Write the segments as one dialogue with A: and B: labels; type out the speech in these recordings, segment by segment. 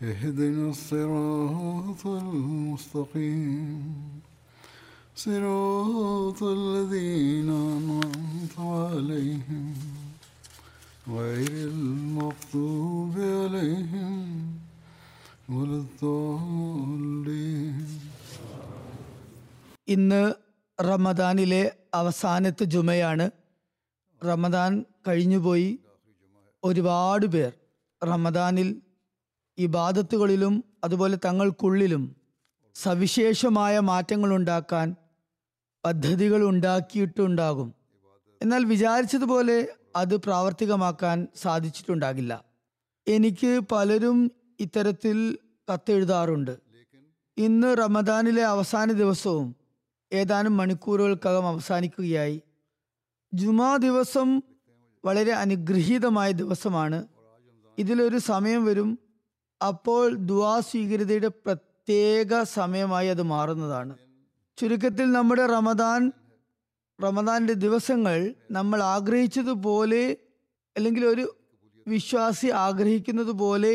A: اهدنا الصراط المستقيم صراط الذين أنعمت عليهم غير المغضوب عليهم ولا الضالين
B: ഇന്ന് റമദാനിലെ അവസാനത്തെ ജുമയാണ് റമദാൻ കഴിഞ്ഞുപോയി ഒരുപാട് പേർ റമദാനിൽ ഇബാദത്തുകളിലും അതുപോലെ തങ്ങൾക്കുള്ളിലും സവിശേഷമായ മാറ്റങ്ങൾ ഉണ്ടാക്കാൻ പദ്ധതികൾ ഉണ്ടാക്കിയിട്ടുണ്ടാകും. എന്നാൽ വിചാരിച്ചതുപോലെ അത് പ്രാവർത്തികമാക്കാൻ സാധിച്ചിട്ടുണ്ടാകില്ല. എനിക്ക് പലരും ഇത്തരത്തിൽ കത്തെഴുതാറുണ്ട്. ഇന്ന് റമദാനിലെ അവസാന ദിവസവും ഏതാനും മണിക്കൂറുകൾക്കകം അവസാനിക്കുകയായി. ജുമാ ദിവസം വളരെ അനുഗ്രഹീതമായ ദിവസമാണ്. ഇതിലൊരു സമയം വരും അപ്പോൾ ദുവാ സ്വീകൃതയുടെ പ്രത്യേക സമയമായി അത് മാറുന്നതാണ്. ചുരുക്കത്തിൽ നമ്മുടെ റമദാൻ റമദാന്റെ ദിവസങ്ങൾ നമ്മൾ ആഗ്രഹിച്ചതുപോലെ അല്ലെങ്കിൽ ഒരു വിശ്വാസി ആഗ്രഹിക്കുന്നത് പോലെ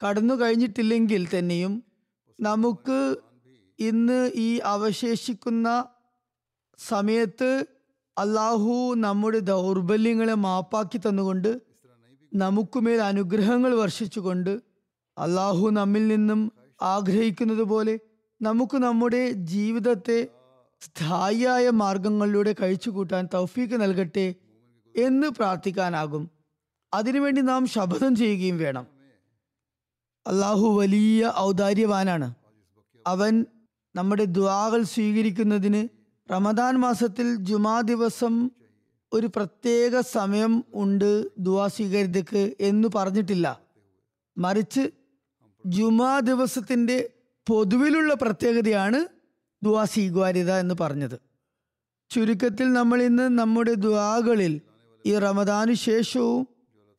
B: കടന്നു കഴിഞ്ഞിട്ടില്ലെങ്കിൽ തന്നെയും നമുക്ക് ഇന്ന് ഈ അവശേഷിക്കുന്ന സമയത്ത് അള്ളാഹു നമ്മുടെ ദൗർബല്യങ്ങളെ മാപ്പാക്കി തന്നുകൊണ്ട് നമുക്കുമേൽ അനുഗ്രഹങ്ങൾ വർഷിച്ചുകൊണ്ട് അള്ളാഹു നമ്മിൽ നിന്നും ആഗ്രഹിക്കുന്നത് പോലെ നമുക്ക് നമ്മുടെ ജീവിതത്തെ സ്ഥായിയായ മാർഗങ്ങളിലൂടെ കഴിച്ചു കൂട്ടാൻ തൗഫീക്ക് നൽകട്ടെ എന്ന് പ്രാർത്ഥിക്കാനാകും. അതിനുവേണ്ടി നാം ശപഥം ചെയ്യുകയും വേണം. അള്ളാഹു വലിയ ഔദാര്യവാനാണ്. അവൻ നമ്മുടെ ദ്വാകൾ സ്വീകരിക്കുന്നതിന് റമദാൻ മാസത്തിൽ ജുമാ ദിവസം ഒരു പ്രത്യേക സമയം ഉണ്ട് ദുവാ സ്വീകരിതക്ക് എന്ന് പറഞ്ഞിട്ടില്ല. മറിച്ച് ജുമാ ദിവസത്തിന്റെ പൊതുവിലുള്ള പ്രത്യേകതയാണ് ദുവാ സ്വീകാര്യത എന്ന് പറഞ്ഞത്. ചുരുക്കത്തിൽ നമ്മൾ ഇന്ന് നമ്മുടെ ദ്വാകളിൽ ഈ റമദാനു ശേഷവും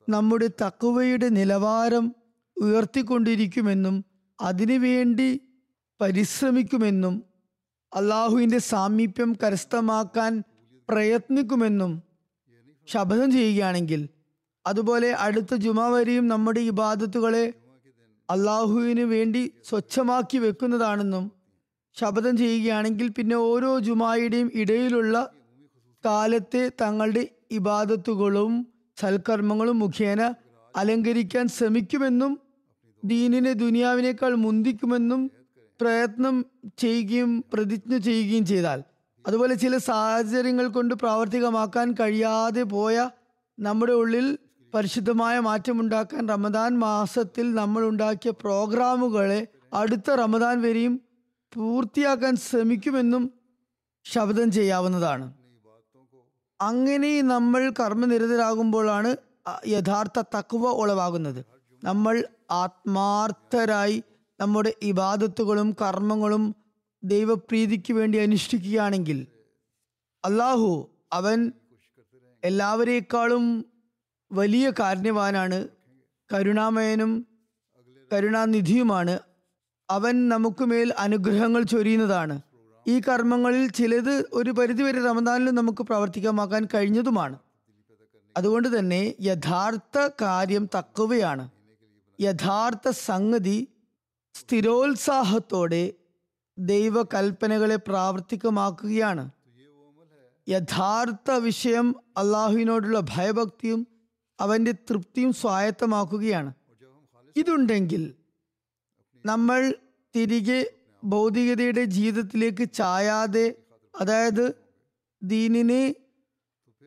B: നമ്മുടെ തക്കുവയുടെ നിലവാരം ഉയർത്തിക്കൊണ്ടിരിക്കുമെന്നും അതിനുവേണ്ടി പരിശ്രമിക്കുമെന്നും അള്ളാഹുവിന്റെ സാമീപ്യം കരസ്ഥമാക്കാൻ പ്രയത്നിക്കുമെന്നും ശപഥം ചെയ്യുകയാണെങ്കിൽ അതുപോലെ അടുത്ത ജുമാവരിയും വരെയും നമ്മുടെ ഇബാദത്തുകളെ അള്ളാഹുവിന് വേണ്ടി സ്വച്ഛമാക്കി വെക്കുന്നതാണെന്നും ശപഥം ചെയ്യുകയാണെങ്കിൽ പിന്നെ ഓരോ ജുമായുടെയും ഇടയിലുള്ള കാലത്തെ തങ്ങളുടെ ഇബാദത്തുകളും സൽക്കർമ്മങ്ങളും മുഖേന അലങ്കരിക്കാൻ ശ്രമിക്കുമെന്നും ദീനിനെ ദുനിയാവിനേക്കാൾ മുന്തിക്കുമെന്നും പ്രയത്നം ചെയ്യുകയും പ്രതിജ്ഞ ചെയ്യുകയും ചെയ്താൽ. അതുപോലെ ചില സാഹചര്യങ്ങൾ കൊണ്ട് പ്രാവർത്തികമാക്കാൻ കഴിയാതെ പോയ നമ്മുടെ ഉള്ളിൽ പരിശുദ്ധമായ മാറ്റമുണ്ടാക്കാൻ റമദാൻ മാസത്തിൽ നമ്മൾ ഉണ്ടാക്കിയ പ്രോഗ്രാമുകളെ അടുത്ത റമദാൻ വരെയും പൂർത്തിയാക്കാൻ ശ്രമിക്കുമെന്നും ശബ്ദം ചെയ്യാവുന്നതാണ്. അങ്ങനെ നമ്മൾ കർമ്മനിരതരാകുമ്പോഴാണ് യഥാർത്ഥ തക്കുവ ഉളവാകുന്നത്. നമ്മൾ ആത്മാർത്ഥരായി നമ്മുടെ ഇബാദത്തുകളും കർമ്മങ്ങളും ദൈവപ്രീതിക്ക് വേണ്ടി അനുഷ്ഠിക്കുകയാണെങ്കിൽ അള്ളാഹു അവൻ എല്ലാവരേക്കാളും വലിയ കാരുണ്യവാനാണ്. കരുണാമയനും കരുണാനിധിയുമാണ്. അവൻ നമുക്ക് മേൽ അനുഗ്രഹങ്ങൾ ചൊരിയുന്നതാണ്. ഈ കർമ്മങ്ങളിൽ ചിലത് ഒരു പരിധിവരെ റമദാനിൽ നമുക്ക് പ്രാവർത്തികമാക്കാൻ കഴിഞ്ഞതുമാണ്. അതുകൊണ്ട് തന്നെ യഥാർത്ഥ കാര്യം തക്കവയാണ്. യഥാർത്ഥ സംഗതി സ്ഥിരോത്സാഹത്തോടെ ദൈവകൽപ്പനകളെ പ്രാവർത്തികമാക്കുകയാണ്. യഥാർത്ഥ വിഷയം അള്ളാഹുവിനോടുള്ള ഭയഭക്തിയും അവന്റെ തൃപ്തിയും സ്വായത്തമാക്കുകയാണ്. ഇതുണ്ടെങ്കിൽ നമ്മൾ തിരികെ ഭൗതികതയുടെ ജീവിതത്തിലേക്ക് ചായാതെ അതായത് ദീനിനെ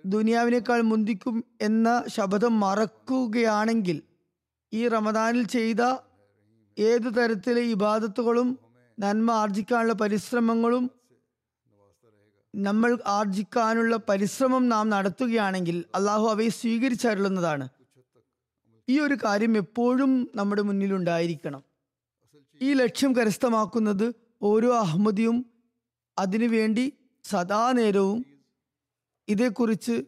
B: ദുനിയാവിനേക്കാൾ മുന്തിക്കും എന്ന ശബ്ദം മറക്കുകയാണെങ്കിൽ ഈ റമദാനിൽ ചെയ്ത ഏതു തരത്തിലെ ഇബാദത്തുകളും നന്മ ആർജിക്കാനുള്ള പരിശ്രമങ്ങളും നമ്മൾ ആർജിക്കാനുള്ള പരിശ്രമം നാം നടത്തുകയാണെങ്കിൽ അള്ളാഹു അവയെ സ്വീകരിച്ചരുളുന്നതാണ്. ഈ ഒരു കാര്യം എപ്പോഴും നമ്മുടെ മുന്നിൽ ഉണ്ടായിരിക്കണം. ഈ ലക്ഷ്യം കരസ്ഥമാക്കുന്നത് ഓരോ അഹമ്മദിയും അതിനുവേണ്ടി സദാ നേരവും ഇതേക്കുറിച്ച്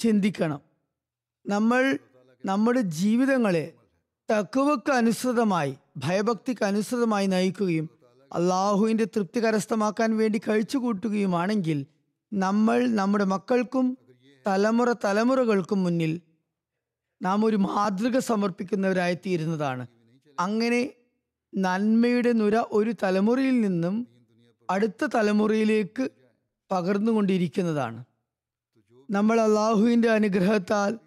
B: ചിന്തിക്കണം. നമ്മൾ നമ്മുടെ ജീവിതങ്ങളെ തക്കുവക്ക് അനുസൃതമായി ഭയഭക്തിക്ക് അനുസൃതമായി നയിക്കുകയും അള്ളാഹുവിന്റെ തൃപ്തി കരസ്ഥമാക്കാൻ വേണ്ടി കഴിച്ചുകൂട്ടുകയുമാണെങ്കിൽ നമ്മൾ നമ്മുടെ മക്കൾക്കും തലമുറ തലമുറകൾക്കും മുന്നിൽ നാം ഒരു മാതൃക സമർപ്പിക്കുന്നവരായിത്തീരുന്നതാണ്. അങ്ങനെ നന്മയുടെ നുര ഒരു തലമുറയിൽ നിന്നും അടുത്ത തലമുറയിലേക്ക് പകർന്നുകൊണ്ടിരിക്കുന്നതാണ്. നമ്മൾ അള്ളാഹുവിന്റെ അനുഗ്രഹത്താൽ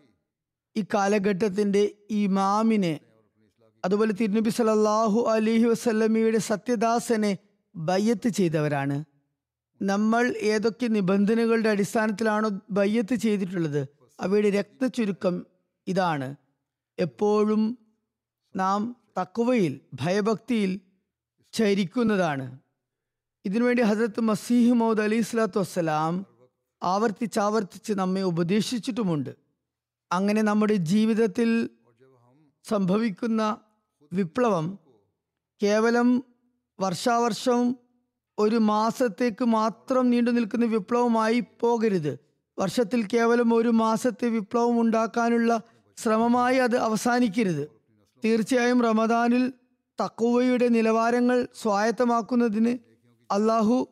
B: ഈ കാലഘട്ടത്തിന്റെ ഇമാമിനെ അതുപോലെ തിരുനബി സല്ലല്ലാഹു അലൈഹി വസ്ലമിയുടെ സത്യദാസനെ ബയ്യത്ത് ചെയ്തവരാണ്. നമ്മൾ ഏതൊക്കെ നിബന്ധനകളുടെ അടിസ്ഥാനത്തിലാണോ ബയ്യത്ത് ചെയ്തിട്ടുള്ളത് അവയുടെ രക്തചുരുക്കം ഇതാണ്. എപ്പോഴും നാം തക്കുവയിൽ ഭയഭക്തിയിൽ ചരിക്കുന്നതാണ്. ഇതിനുവേണ്ടി ഹസരത്ത് മസീഹ് മൗദ് അലി സ്വലാത്തു വസ്സലാം ആവർത്തിച്ചാവർത്തിച്ച് നമ്മെ ഉപദേശിച്ചിട്ടുമുണ്ട്. അങ്ങനെ നമ്മുടെ ജീവിതത്തിൽ സംഭവിക്കുന്ന വിപ്ലവം കേവലം വർഷാവർഷം ഒരു മാസത്തേക്ക് മാത്രം നീണ്ടു നിൽക്കുന്ന വിപ്ലവമായി പോകരുത്. വർഷത്തിൽ കേവലം ഒരു മാസത്തെ വിപ്ലവം ഉണ്ടാക്കാനുള്ള ശ്രമമായി അത് അവസാനിക്കരുത്. തീർച്ചയായും റമദാനിൽ തക്കുവയുടെ നിലവാരങ്ങൾ സ്വായത്തമാക്കുന്നതിന് അള്ളാഹു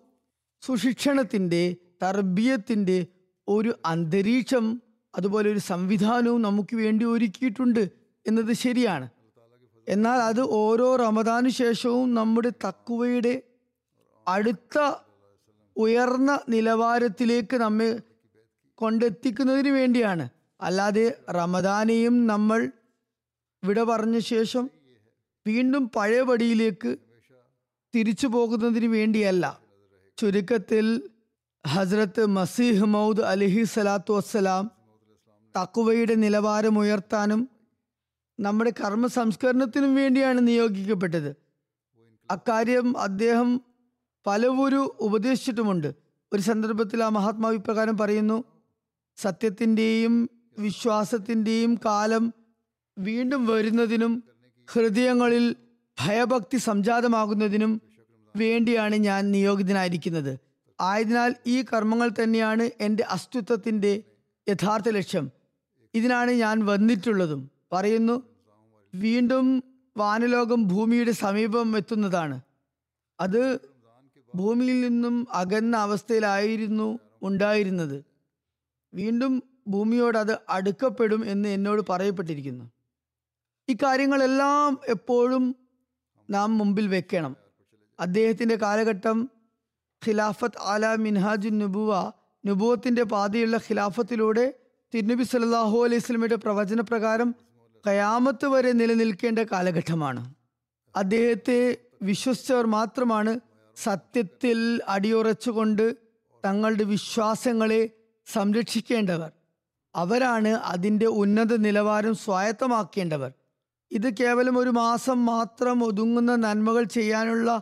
B: സുശിക്ഷണത്തിന്റെ തർബീയത്തിന്റെ ഒരു അന്തരീക്ഷം അതുപോലെ ഒരു സംവിധാനവും നമുക്ക് വേണ്ടി ഒരുക്കിയിട്ടുണ്ട് എന്നത് ശരിയാണ്. എന്നാൽ അത് ഓരോ റമദാനു ശേഷവും നമ്മുടെ തക്കുവയുടെ അടുത്ത ഉയർന്ന നിലവാരത്തിലേക്ക് നമ്മെ കൊണ്ടെത്തിക്കുന്നതിന് വേണ്ടിയാണ്. അല്ലാതെ റമദാനെയും നമ്മൾ വിട പറഞ്ഞ ശേഷം വീണ്ടും പഴയപടിയിലേക്ക് തിരിച്ചു പോകുന്നതിന് വേണ്ടിയല്ല. ചുരുക്കത്തിൽ ഹസ്രത്ത് മസീഹ് മൗദ് അലഹി സലാത്തു വസ്സലാം തക്കുവയുടെ നിലവാരം ഉയർത്താനും നമ്മുടെ കർമ്മ സംസ്കരണത്തിനും വേണ്ടിയാണ് നിയോഗിക്കപ്പെട്ടത്. അക്കാര്യം അദ്ദേഹം പലവരും ഉപദേശിച്ചിട്ടുമുണ്ട്. ഒരു സന്ദർഭത്തിൽ ആ മഹാത്മാവ് ഇപ്രകാരം പറയുന്നു സത്യത്തിന്റെയും വിശ്വാസത്തിന്റെയും കാലം വീണ്ടും വരുന്നതിനും ഹൃദയങ്ങളിൽ ഭയഭക്തി സംജാതമാകുന്നതിനും വേണ്ടിയാണ് ഞാൻ നിയോഗിതനായിരിക്കുന്നത്. ആയതിനാൽ ഈ കർമ്മങ്ങൾ തന്നെയാണ് എന്റെ അസ്തിത്വത്തിന്റെ യഥാർത്ഥ ലക്ഷ്യം. ഇതിനാണ് ഞാൻ വന്നിട്ടുള്ളതും. പറയുന്നു വീണ്ടും വാനലോകം ഭൂമിയുടെ സമീപം എത്തുന്നതാണ്. അത് ഭൂമിയിൽ നിന്നും അകന്ന അവസ്ഥയിലായിരുന്നു ഉണ്ടായിരുന്നത്. വീണ്ടും ഭൂമിയോട് അത് അടുക്കപ്പെടും എന്ന് എന്നോട് പറയപ്പെട്ടിരിക്കുന്നു. ഇക്കാര്യങ്ങളെല്ലാം എപ്പോഴും നാം മുമ്പിൽ വെക്കണം. അദ്ദേഹത്തിന്റെ കാലഘട്ടം ഖിലാഫത്ത് ആല മിൻഹാജുൻ നുബുവ നുബുവത്തിന്റെ പാതയുള്ള ഖിലാഫത്തിലൂടെ തിരുനബി സല്ലാഹു അലൈഹി സ്വലമിയുടെ പ്രവചന പ്രകാരം കയാമത്ത് വരെ നിലനിൽക്കേണ്ട കാലഘട്ടമാണ്. അദ്ദേഹത്തെ വിശ്വസിച്ചവർ മാത്രമാണ് സത്യത്തിൽ അടിയുറച്ചുകൊണ്ട് തങ്ങളുടെ വിശ്വാസങ്ങളെ സംരക്ഷിക്കേണ്ടവർ. അവരാണ് അതിന്റെ ഉന്നത നിലവാരം സ്വായത്തമാക്കേണ്ടവർ. ഇത് കേവലം ഒരു മാസം മാത്രം ഒതുങ്ങുന്ന നന്മകൾ ചെയ്യാനുള്ള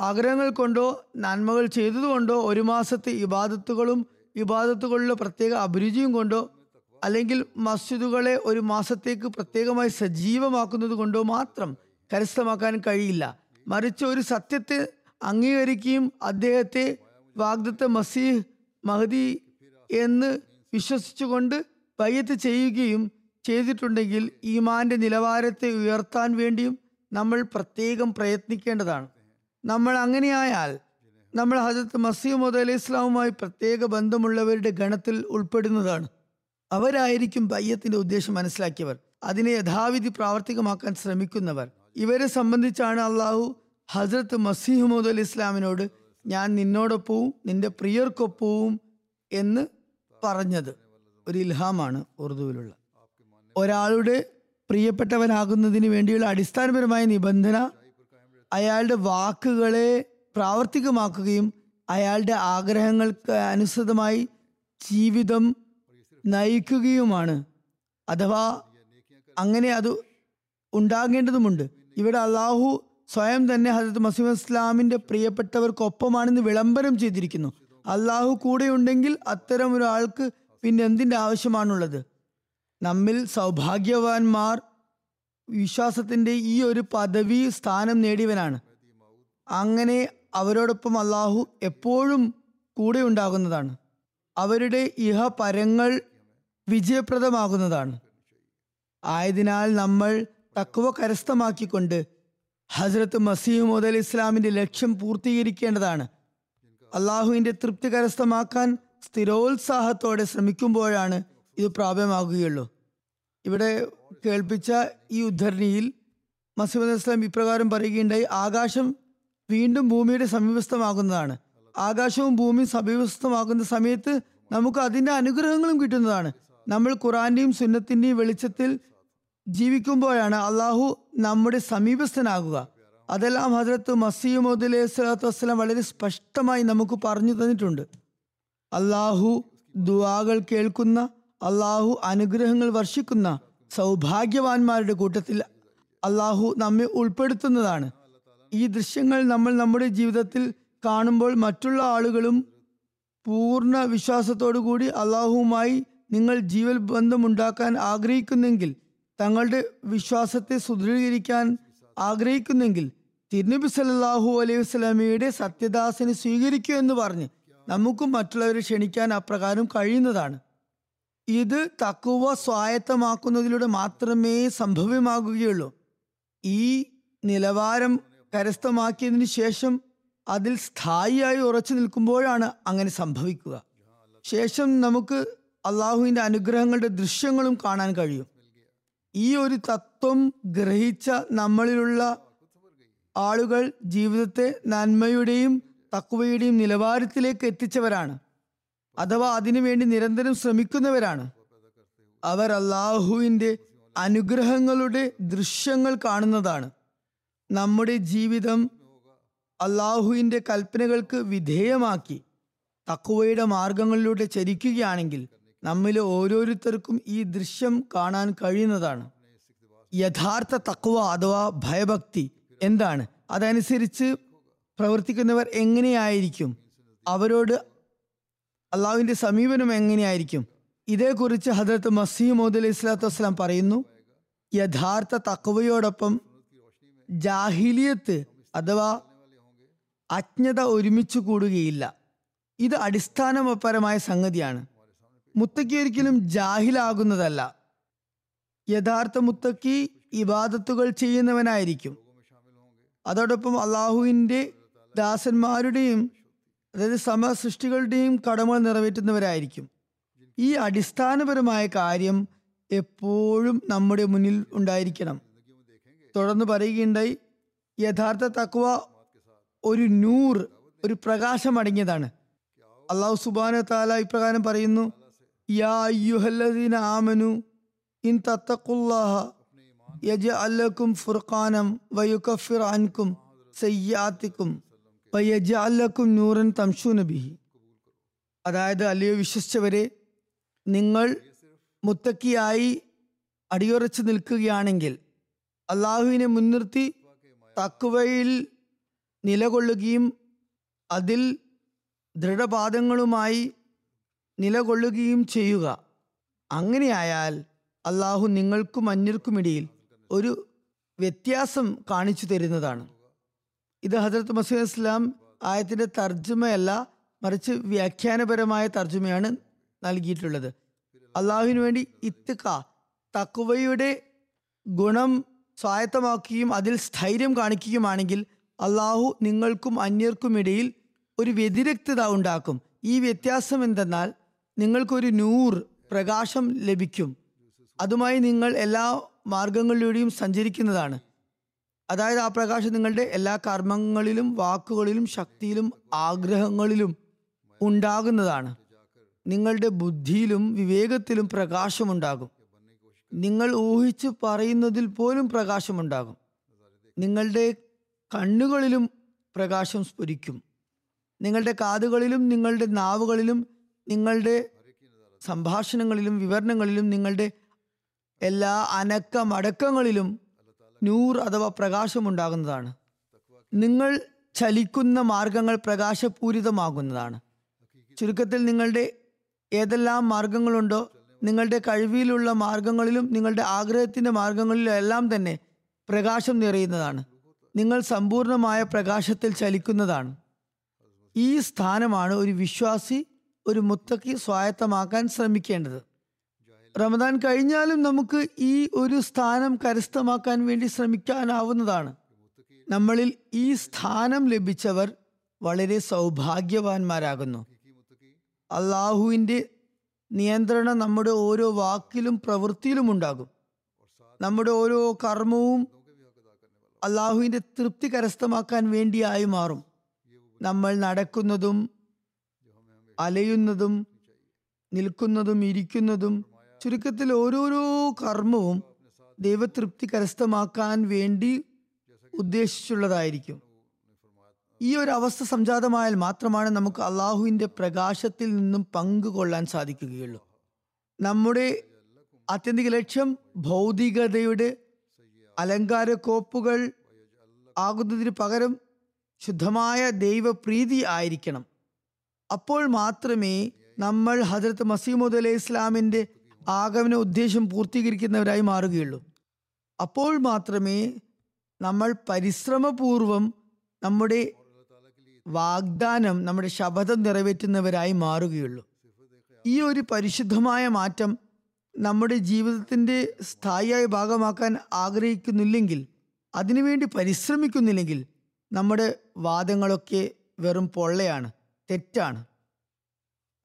B: ആഗ്രഹങ്ങൾ കൊണ്ടോ നന്മകൾ ചെയ്തതുകൊണ്ടോ ഒരു മാസത്തെ ഇബാദത്തുകളും ഇബാദത്തുകളിലെ പ്രത്യേക അഭിരുചിയും കൊണ്ടോ അല്ലെങ്കിൽ മസ്ജിദുകളെ ഒരു മാസത്തേക്ക് പ്രത്യേകമായി സജീവമാക്കുന്നത് കൊണ്ടോ മാത്രം കരസ്ഥമാക്കാൻ കഴിയില്ല. മറിച്ച് ഒരു സത്യത്തെ അംഗീകരിക്കുകയും അദ്ദേഹത്തെ വാഗ്ദത്ത മസീഹ് മഹദി എന്ന് വിശ്വസിച്ചുകൊണ്ട് ബയ്യത്ത് ചെയ്യുകയും ചെയ്തിട്ടുണ്ടെങ്കിൽ ഈമാന്റെ നിലവാരത്തെ ഉയർത്താൻ വേണ്ടിയും നമ്മൾ പ്രത്യേകം പ്രയത്നിക്കേണ്ടതാണ്. നമ്മൾ അങ്ങനെയായാൽ നമ്മൾ ഹജരത്ത് മുദ് അലൈഹി ഇസ്ലാമുമായി പ്രത്യേക ബന്ധമുള്ളവരുടെ ഗണത്തിൽ ഉൾപ്പെടുന്നതാണ്. അവരായിരിക്കും ബയ്യത്തിന്റെ ഉദ്ദേശം മനസ്സിലാക്കിയവർ. അതിനെ യഥാവിധി പ്രാവർത്തികമാക്കാൻ ശ്രമിക്കുന്നവർ. ഇവരെ സംബന്ധിച്ചാണ് അള്ളാഹു ഹസ്രത്ത് മസിഹ്മൂദ് അലി ഇസ്ലാമിനോട് ഞാൻ നിന്നോടൊപ്പവും നിന്റെ പ്രിയർക്കൊപ്പവും എന്ന് പറഞ്ഞത്. ഒരു ഇൽഹാമാണ് ഉറുദുവിലുള്ള. ഒരാളുടെ പ്രിയപ്പെട്ടവനാകുന്നതിന് വേണ്ടിയുള്ള അടിസ്ഥാനപരമായ നിബന്ധന അയാളുടെ വാക്കുകളെ പ്രാവർത്തികമാക്കുകയും അയാളുടെ ആഗ്രഹങ്ങൾക്ക് അനുസൃതമായി ജീവിതം നയിക്കുകയുമാണ്. അഥവാ അങ്ങനെ അത് ഉണ്ടാകേണ്ടതുമുണ്ട്. ഇവിടെ അള്ളാഹു സ്വയം തന്നെ ഹജരത് മസീം ഇസ്ലാമിന്റെ പ്രിയപ്പെട്ടവർക്കൊപ്പമാണെന്ന് വിളംബരം ചെയ്തിരിക്കുന്നു. അള്ളാഹു കൂടെ ഉണ്ടെങ്കിൽ അത്തരം ഒരാൾക്ക് പിന്നെ എന്തിന്റെ ആവശ്യമാണുള്ളത്? നമ്മിൽ സൗഭാഗ്യവാന്മാർ വിശ്വാസത്തിന്റെ ഈ ഒരു പദവി സ്ഥാനം നേടിയവനാണ്. അങ്ങനെ അവരോടൊപ്പം അള്ളാഹു എപ്പോഴും കൂടെ ഉണ്ടാകുന്നതാണ് അവരുടെ ഇഹ പരങ്ങൾ വിജയപ്രദമാകുന്നതാണ്. ആയതിനാൽ നമ്മൾ തക്കുവ കരസ്ഥമാക്കിക്കൊണ്ട് ഹസ്രത്ത് മസീഹ് അലി ഇസ്ലാമിന്റെ ലക്ഷ്യം പൂർത്തീകരിക്കേണ്ടതാണ്. അള്ളാഹുവിന്റെ തൃപ്തി കരസ്ഥമാക്കാൻ സ്ഥിരോത്സാഹത്തോടെ ശ്രമിക്കുമ്പോഴാണ് ഇത് പ്രാപ്യമാകുകയുള്ളൂ. ഇവിടെ കേൾപ്പിച്ച ഈ ഉദ്ധരണിയിൽ മസീമദ് ഇസ്ലാം ഇപ്രകാരം പറയുകയുണ്ടായി ആകാശം വീണ്ടും ഭൂമിയുടെ സമീപസ്ഥമാകുന്നതാണ്. ആകാശവും ഭൂമിയും സമീപസ്ഥമാകുന്ന സമയത്ത് നമുക്ക് അതിന്റെ അനുഗ്രഹങ്ങളും കിട്ടുന്നതാണ്. നമ്മൾ ഖുറാന്റെയും സുന്നത്തിന്റെയും വെളിച്ചത്തിൽ ജീവിക്കുമ്പോഴാണ് അള്ളാഹു നമ്മുടെ സമീപസ്ഥനാകുക. അതെല്ലാം ഹജരത്ത് മസീമദ് അലൈഹി സ്വലാത്തു വസ്സലാം വളരെ സ്പഷ്ടമായി നമുക്ക് പറഞ്ഞു തന്നിട്ടുണ്ട്. അള്ളാഹു ദുവാകൾ കേൾക്കുന്ന അള്ളാഹു അനുഗ്രഹങ്ങൾ വർഷിക്കുന്ന സൗഭാഗ്യവാന്മാരുടെ കൂട്ടത്തിൽ അള്ളാഹു നമ്മെ ഉൾപ്പെടുത്തുന്നതാണ്. ഈ ദൃശ്യങ്ങൾ നമ്മൾ നമ്മുടെ ജീവിതത്തിൽ കാണുമ്പോൾ മറ്റുള്ള ആളുകളും പൂർണ വിശ്വാസത്തോടു കൂടി അള്ളാഹുവുമായി നിങ്ങൾ ജീവൽ ബന്ധമുണ്ടാക്കാൻ ആഗ്രഹിക്കുന്നെങ്കിൽ തങ്ങളുടെ വിശ്വാസത്തെ സുദൃഢീകരിക്കാൻ ആഗ്രഹിക്കുന്നെങ്കിൽ തിരുനബി സല്ലാഹു അലൈഹി വസ്ലാമിയുടെ സത്യദാസനെ സ്വീകരിക്കൂ എന്ന് പറഞ്ഞ് നമുക്കും മറ്റുള്ളവരെ ക്ഷണിക്കാൻ അപ്രകാരം കഴിയുന്നതാണ്. ഇത് തക്കുവ സ്വായത്തമാക്കുന്നതിലൂടെ മാത്രമേ സംഭവ്യമാകുകയുള്ളൂ. ഈ നിലവാരം കരസ്ഥമാക്കിയതിനു ശേഷം അതിൽ സ്ഥായിയായി ഉറച്ചു നിൽക്കുമ്പോഴാണ് അങ്ങനെ സംഭവിക്കുക. ശേഷം നമുക്ക് അള്ളാഹുവിന്റെ അനുഗ്രഹങ്ങളുടെ ദൃശ്യങ്ങളും കാണാൻ കഴിയും. ഈ ഒരു തത്വം ഗ്രഹിച്ച നമ്മളിലുള്ള ആളുകൾ ജീവിതത്തെ നന്മയുടെയും തക്കുവയുടെയും നിലവാരത്തിലേക്ക് എത്തിച്ചവരാണ്. അഥവാ അതിനുവേണ്ടി നിരന്തരം ശ്രമിക്കുന്നവരാണ്. അവർ അള്ളാഹുവിന്റെ അനുഗ്രഹങ്ങളുടെ ദൃശ്യങ്ങൾ കാണുന്നതാണ്. നമ്മുടെ ജീവിതം അള്ളാഹുവിന്റെ കൽപ്പനകൾക്ക് വിധേയമാക്കി തക്കുവയുടെ മാർഗങ്ങളിലൂടെ ചരിക്കുകയാണെങ്കിൽ നമ്മിൽ ഓരോരുത്തർക്കും ഈ ദൃശ്യം കാണാൻ കഴിയുന്നതാണ്. യഥാർത്ഥ തക്കുവ അഥവാ ഭയഭക്തി എന്താണ്? അതനുസരിച്ച് പ്രവർത്തിക്കുന്നവർ എങ്ങനെയായിരിക്കും? അവരോട് അള്ളാഹുവിന്റെ സമീപനം എങ്ങനെയായിരിക്കും? ഇതേക്കുറിച്ച് ഹജരത്ത് മൗദ് അലൈഹി സ്വലാത്തു വസ്സലാം പറയുന്നു യഥാർത്ഥ തക്കവയോടൊപ്പം ജാഹിലിയത്ത് അഥവാ അജ്ഞത ഒരുമിച്ച് കൂടുകയില്ല. ഇത് അടിസ്ഥാനപരമായ സംഗതിയാണ്. മുത്തക്കി ഒരിക്കലും ജാഹിലാകുന്നതല്ല. യഥാർത്ഥ മുത്തക്കി ഇബാദത്തുകൾ ചെയ്യുന്നവനായിരിക്കും. അതോടൊപ്പം അള്ളാഹുവിന്റെ ദാസന്മാരുടെയും അതായത് സമസൃഷ്ടികളുടെയും കടമ നിറവേറ്റുന്നവരായിരിക്കും. ഈ അടിസ്ഥാനപരമായ കാര്യം എപ്പോഴും നമ്മുടെ മുന്നിൽ ഉണ്ടായിരിക്കണം. തുടർന്ന് പറയുകയുണ്ടായി യഥാർത്ഥ തക്വ ഒരു നൂർ ഒരു പ്രകാശം അടങ്ങിയതാണ്. അള്ളാഹു സുബാന താല ഇപ്രകാരം പറയുന്നു ഫുർഖാനം വയുക്കഫിർ അൻകും സയ്യാത്തിക്കും നൂറൻ തംഷു നബിഹി അതായത് അല്ലയോ വിശ്വസിച്ചവരെ നിങ്ങൾ മുത്തക്കിയായി അടിയുറച്ച് നിൽക്കുകയാണെങ്കിൽ അള്ളാഹുവിനെ മുൻനിർത്തി തക്കുവയിൽ നിലകൊള്ളുകയും അതിൽ ദൃഢപാദങ്ങളുമായി നിലകൊള്ളുകയും ചെയ്യുക. അങ്ങനെയായാൽ അള്ളാഹു നിങ്ങൾക്കും അന്യർക്കുമിടയിൽ ഒരു വ്യത്യാസം കാണിച്ചു തരുന്നതാണ്. ഇത് ഹജരത്ത് മസീദ് ഇസ്ലാം ആയത്തിന്റെ തർജമയല്ല മറിച്ച് വ്യാഖ്യാനപരമായ തർജമയാണ് നൽകിയിട്ടുള്ളത്. അള്ളാഹുവിന് വേണ്ടി ഇത്തുക തക്കുവയുടെ ഗുണം സ്വായത്തമാക്കുകയും അതിൽ സ്ഥൈര്യം കാണിക്കുകയുമാണെങ്കിൽ അള്ളാഹു നിങ്ങൾക്കും അന്യർക്കുമിടയിൽ ഒരു വ്യതിരക്തത ഉണ്ടാക്കും. ഈ വ്യത്യാസം എന്തെന്നാൽ നിങ്ങൾക്കൊരു നൂർ പ്രകാശം ലഭിക്കും. അതുമായി നിങ്ങൾ എല്ലാ മാർഗങ്ങളിലൂടെയും സഞ്ചരിക്കുന്നതാണ്. അതായത് ആ പ്രകാശം നിങ്ങളുടെ എല്ലാ കർമ്മങ്ങളിലും വാക്കുകളിലും ശക്തിയിലും ആഗ്രഹങ്ങളിലും ഉണ്ടാകുന്നതാണ്. നിങ്ങളുടെ ബുദ്ധിയിലും വിവേകത്തിലും പ്രകാശമുണ്ടാകും നിങ്ങൾ ഊഹിച്ച് പറയുന്നതിൽ പോലും പ്രകാശമുണ്ടാകും നിങ്ങളുടെ കണ്ണുകളിലും പ്രകാശം സ്ഫുരിക്കും. നിങ്ങളുടെ കാതുകളിലും നിങ്ങളുടെ നാവുകളിലും നിങ്ങളുടെ സംഭാഷണങ്ങളിലും വിവരണങ്ങളിലും നിങ്ങളുടെ എല്ലാ അനക്കമടക്കങ്ങളിലും നൂർ അഥവാ പ്രകാശമുണ്ടാകുന്നതാണ്. നിങ്ങൾ ചലിക്കുന്ന മാർഗങ്ങൾ പ്രകാശപൂരിതമാകുന്നതാണ്. ചുരുക്കത്തിൽ നിങ്ങളുടെ ഏതെല്ലാം മാർഗങ്ങളുണ്ടോ നിങ്ങളുടെ കഴിവിലുള്ള മാർഗങ്ങളിലും നിങ്ങളുടെ ആഗ്രഹത്തിന്റെ മാർഗങ്ങളിലും എല്ലാം തന്നെ പ്രകാശം നിറയുന്നതാണ്. നിങ്ങൾ സമ്പൂർണമായ പ്രകാശത്തിൽ ചലിക്കുന്നതാണ്. ഈ സ്ഥാനമാണ് ഒരു വിശ്വാസി ഒരു മുത്തക്കി സ്വായത്തമാക്കാൻ ശ്രമിക്കേണ്ടത്. റമദാൻ കഴിഞ്ഞാലും നമുക്ക് ഈ ഒരു സ്ഥാനം കരസ്ഥമാക്കാൻ വേണ്ടി ശ്രമിക്കാനാവുന്നതാണ്. നമ്മളിൽ ഈ സ്ഥാനം ലഭിച്ചവർ വളരെ സൗഭാഗ്യവാന്മാരാകുന്നു. അള്ളാഹുവിന്റെ നിയന്ത്രണം നമ്മുടെ ഓരോ വാക്കിലും പ്രവൃത്തിയിലും ഉണ്ടാകും. നമ്മുടെ ഓരോ കർമ്മവും അള്ളാഹുവിന്റെ തൃപ്തി കരസ്ഥമാക്കാൻ വേണ്ടിയായി മാറും. നമ്മൾ നടക്കുന്നതും അലയുന്നതും നിൽക്കുന്നതും ഇരിക്കുന്നതും ചുരുക്കത്തിൽ ഓരോരോ കർമ്മവും ദൈവതൃപ്തി കരസ്ഥമാക്കാൻ വേണ്ടി ഉദ്ദേശിച്ചുള്ളതായിരിക്കും. ഈ ഒരു അവസ്ഥ സംജാതമായാൽ മാത്രമാണ് നമുക്ക് അള്ളാഹുവിന്റെ പ്രകാശത്തിൽ നിന്നും പങ്കുകൊള്ളാൻ സാധിക്കുകയുള്ളൂ. നമ്മുടെ ആത്യന്തിക ലക്ഷ്യം ഭൗതികതയുടെ അലങ്കാരക്കോപ്പുകൾ ആകുന്നതിന് പകരം ശുദ്ധമായ ദൈവപ്രീതി ആയിരിക്കണം. അപ്പോൾ മാത്രമേ നമ്മൾ ഹജരത്ത് മസീമുദ് അലൈഹി ഇസ്ലാമിന്റെ ആഗമന ഉദ്ദേശം പൂർത്തീകരിക്കുന്നവരായി മാറുകയുള്ളൂ. അപ്പോൾ മാത്രമേ നമ്മൾ പരിശ്രമപൂർവം നമ്മുടെ വാഗ്ദാനം നമ്മുടെ ശപഥം നിറവേറ്റുന്നവരായി മാറുകയുള്ളൂ. ഈ ഒരു പരിശുദ്ധമായ മാറ്റം നമ്മുടെ ജീവിതത്തിന്റെ സ്ഥായിയായ ഭാഗമാക്കാൻ ആഗ്രഹിക്കുന്നില്ലെങ്കിൽ അതിനുവേണ്ടി പരിശ്രമിക്കുന്നില്ലെങ്കിൽ നമ്മുടെ വാദങ്ങളൊക്കെ വെറും പൊള്ളയാണ്. തെറ്റാണ്.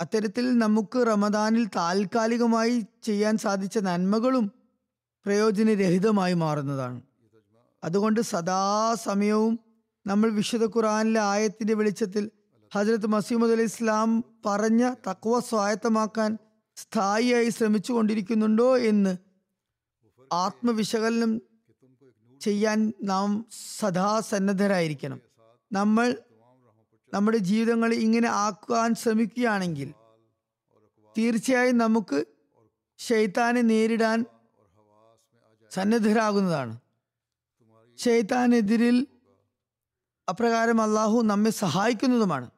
B: അത്തരത്തിൽ നമുക്ക് റമദാനിൽ താൽക്കാലികമായി ചെയ്യാൻ സാധിച്ച നന്മകളും പ്രയോജനരഹിതമായി മാറുന്നതാണ്. അതുകൊണ്ട് സദാസമയവും നമ്മൾ വിശുദ്ധ ഖുറാനിലെ ആയത്തിന്റെ വെളിച്ചത്തിൽ ഹജരത്ത് മസീമദ് അലി ഇസ്ലാം പറഞ്ഞ തക്വ സ്വായത്തമാക്കാൻ സ്ഥായിയായി ശ്രമിച്ചു കൊണ്ടിരിക്കുന്നുണ്ടോ എന്ന് ആത്മവിശകലനം ചെയ്യാൻ നാം സദാ സന്നദ്ധരായിരിക്കണം നമ്മൾ നമ്മുടെ ജീവിതങ്ങൾ ഇങ്ങനെ ആക്കുവാൻ ശ്രമിക്കുകയാണെങ്കിൽ തീർച്ചയായും നമുക്ക് ഷെയ്ത്താനെ നേരിടാൻ സന്നദ്ധരാകുന്നതാണ്. ഷെയ്ത്താനെതിരിൽ അപ്രകാരം അള്ളാഹു നമ്മെ സഹായിക്കുന്നതുമാണ്.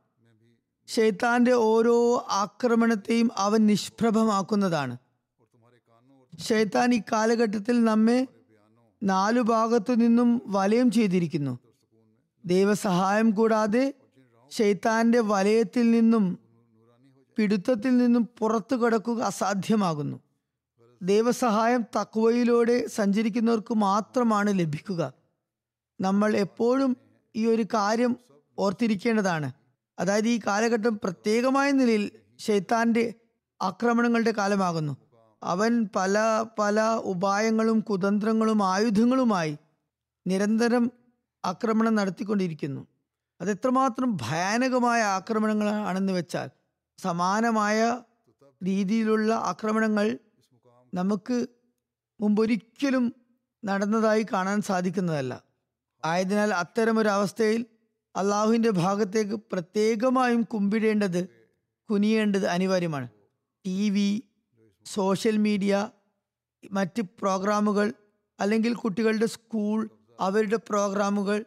B: ഷെയ്ത്താന്റെ ഓരോ ആക്രമണത്തെയും അവൻ നിഷ്പ്രഭമാക്കുന്നതാണ്. ഷെയ്ത്താൻ ഈ കാലഘട്ടത്തിൽ നമ്മെ നാലു ഭാഗത്തു നിന്നും വലയം ചെയ്തിരിക്കുന്നു. ദൈവസഹായം കൂടാതെ ഷെയ്ത്താന്റെ വലയത്തിൽ നിന്നും പിടുത്തത്തിൽ നിന്നും പുറത്തു കടക്കുക അസാധ്യമാകുന്നു. ദൈവസഹായം തക്വയിലൂടെ സഞ്ചരിക്കുന്നവർക്ക് മാത്രമാണ് ലഭിക്കുക. നമ്മൾ എപ്പോഴും ഈ ഒരു കാര്യം ഓർത്തിരിക്കേണ്ടതാണ്. അതായത് ഈ കാലഘട്ടം പ്രത്യേകമായ നിലയിൽ ഷെയ്ത്താന്റെ ആക്രമണങ്ങളുടെ കാലമാകുന്നു. അവൻ പല പല ഉപായങ്ങളും കുതന്ത്രങ്ങളും ആയുധങ്ങളുമായി നിരന്തരം ആക്രമണം നടത്തിക്കൊണ്ടിരിക്കുന്നു. അത് എത്രമാത്രം ഭയാനകമായ ആക്രമണങ്ങളാണെന്ന് വെച്ചാൽ സമാനമായ രീതിയിലുള്ള ആക്രമണങ്ങൾ നമുക്ക് മുമ്പൊരിക്കലും നടന്നതായി കാണാൻ സാധിക്കുന്നതല്ല. ആയതിനാൽ അവസ്ഥയിൽ അള്ളാഹുവിന്റെ ഭാഗത്തേക്ക് പ്രത്യേകമായും കുമ്പിടേണ്ടത് കുനിയേണ്ടത് അനിവാര്യമാണ്. ടി വി സോഷ്യൽ മീഡിയ മറ്റ് പ്രോഗ്രാമുകൾ അല്ലെങ്കിൽ കുട്ടികളുടെ സ്കൂൾ അവരുടെ പ്രോഗ്രാമുകൾ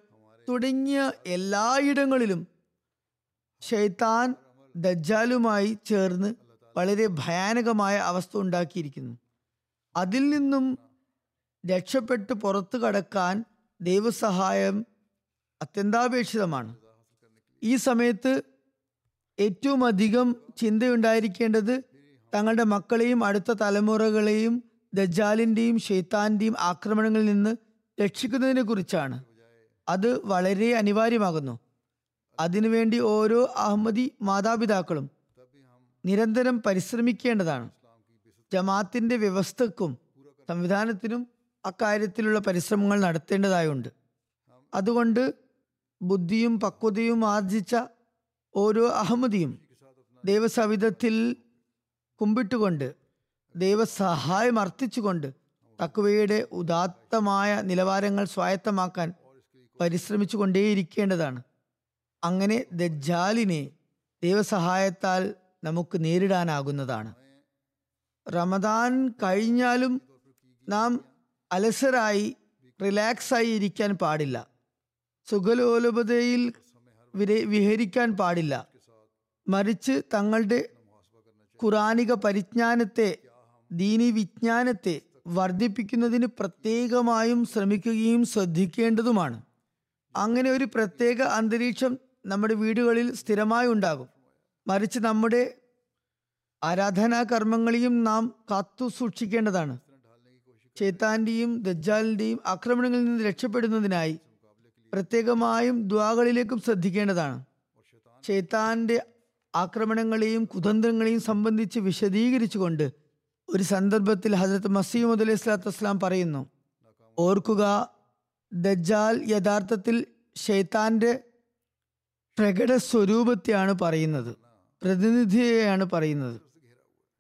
B: തുടങ്ങിയ എല്ലായിടങ്ങളിലും ഷെയ്ത്താൻ ദജ്ജാലുമായി ചേർന്ന് വളരെ ഭയാനകമായ അവസ്ഥ ഉണ്ടാക്കിയിരിക്കുന്നു. അതിൽ നിന്നും രക്ഷപ്പെട്ട് പുറത്തു കടക്കാൻ ദൈവസഹായം അത്യന്താപേക്ഷിതമാണ്. ഈ സമയത്ത് ഏറ്റവും അധികം ചിന്തയുണ്ടായിരിക്കേണ്ടത് തങ്ങളുടെ മക്കളെയും അടുത്ത തലമുറകളെയും ദജാലിന്റെയും ഷെയ്ത്താന്റെയും ആക്രമണങ്ങളിൽ നിന്ന് രക്ഷിക്കുന്നതിനെ കുറിച്ചാണ്. അത് വളരെ അനിവാര്യമാകുന്നു. അതിനുവേണ്ടി ഓരോ അഹമ്മദി മാതാപിതാക്കളും നിരന്തരം പരിശ്രമിക്കേണ്ടതാണ്. ജമാത്തിന്റെ വ്യവസ്ഥക്കും സംവിധാനത്തിനും അക്കാര്യത്തിലുള്ള പരിശ്രമങ്ങൾ നടത്തേണ്ടതായുണ്ട്. അതുകൊണ്ട് ബുദ്ധിയും പക്വതയും ആർജിച്ച ഓരോ അഹമ്മദിയും ദൈവസവിധത്തിൽ കുമ്പിട്ടുകൊണ്ട് ദൈവസഹായം അർത്ഥിച്ചുകൊണ്ട് തക്വയുടെ ഉദാത്തമായ നിലവാരങ്ങൾ സ്വായത്തമാക്കാൻ പരിശ്രമിച്ചു കൊണ്ടേയിരിക്കേണ്ടതാണ് അങ്ങനെ ദജ്ജാലിനെ ദൈവസഹായത്താൽ നമുക്ക് നേരിടാനാകുന്നതാണ്. റമദാൻ കഴിഞ്ഞാലും നാം അലസരായി റിലാക്സായി ഇരിക്കാൻ പാടില്ല. സുഖലോലുപതയിൽ വിഹരിക്കാൻ പാടില്ല. മറിച്ച് തങ്ങളുടെ ഖുറാനിക പരിജ്ഞാനത്തെ ദീനി വിജ്ഞാനത്തെ വർദ്ധിപ്പിക്കുന്നതിന് പ്രത്യേകമായും ശ്രമിക്കുകയും ശ്രദ്ധിക്കേണ്ടതുമാണ്. അങ്ങനെ ഒരു പ്രത്യേക അന്തരീക്ഷം നമ്മുടെ വീടുകളിൽ സ്ഥിരമായി ഉണ്ടാകും. മറിച്ച് നമ്മുടെ ആരാധനാ കർമ്മങ്ങളെയും നാം കാത്തു സൂക്ഷിക്കേണ്ടതാണ്. ചേത്താന്റെയും ദജ്ജാലിന്റെയും ആക്രമണങ്ങളിൽ നിന്ന് രക്ഷപ്പെടുന്നതിനായി പ്രത്യേകമായും ദ്വാകളിലേക്കും ശ്രദ്ധിക്കേണ്ടതാണ്. ചേത്താന്റെ ആക്രമണങ്ങളെയും കുതന്ത്രങ്ങളെയും സംബന്ധിച്ച് വിശദീകരിച്ചുകൊണ്ട് ഒരു സന്ദർഭത്തിൽ ഹസരത്ത് മസീമുദ് അലൈഹി സ്വലാത്തു വസ്സലാം പറയുന്നു ഓർക്കുക ദജ്ജാൽ യഥാർത്ഥത്തിൽ ഷെയ്ത്താന്റെ പ്രകട സ്വരൂപത്തെയാണ് പറയുന്നത് പ്രതിനിധിയെയാണ് പറയുന്നത്.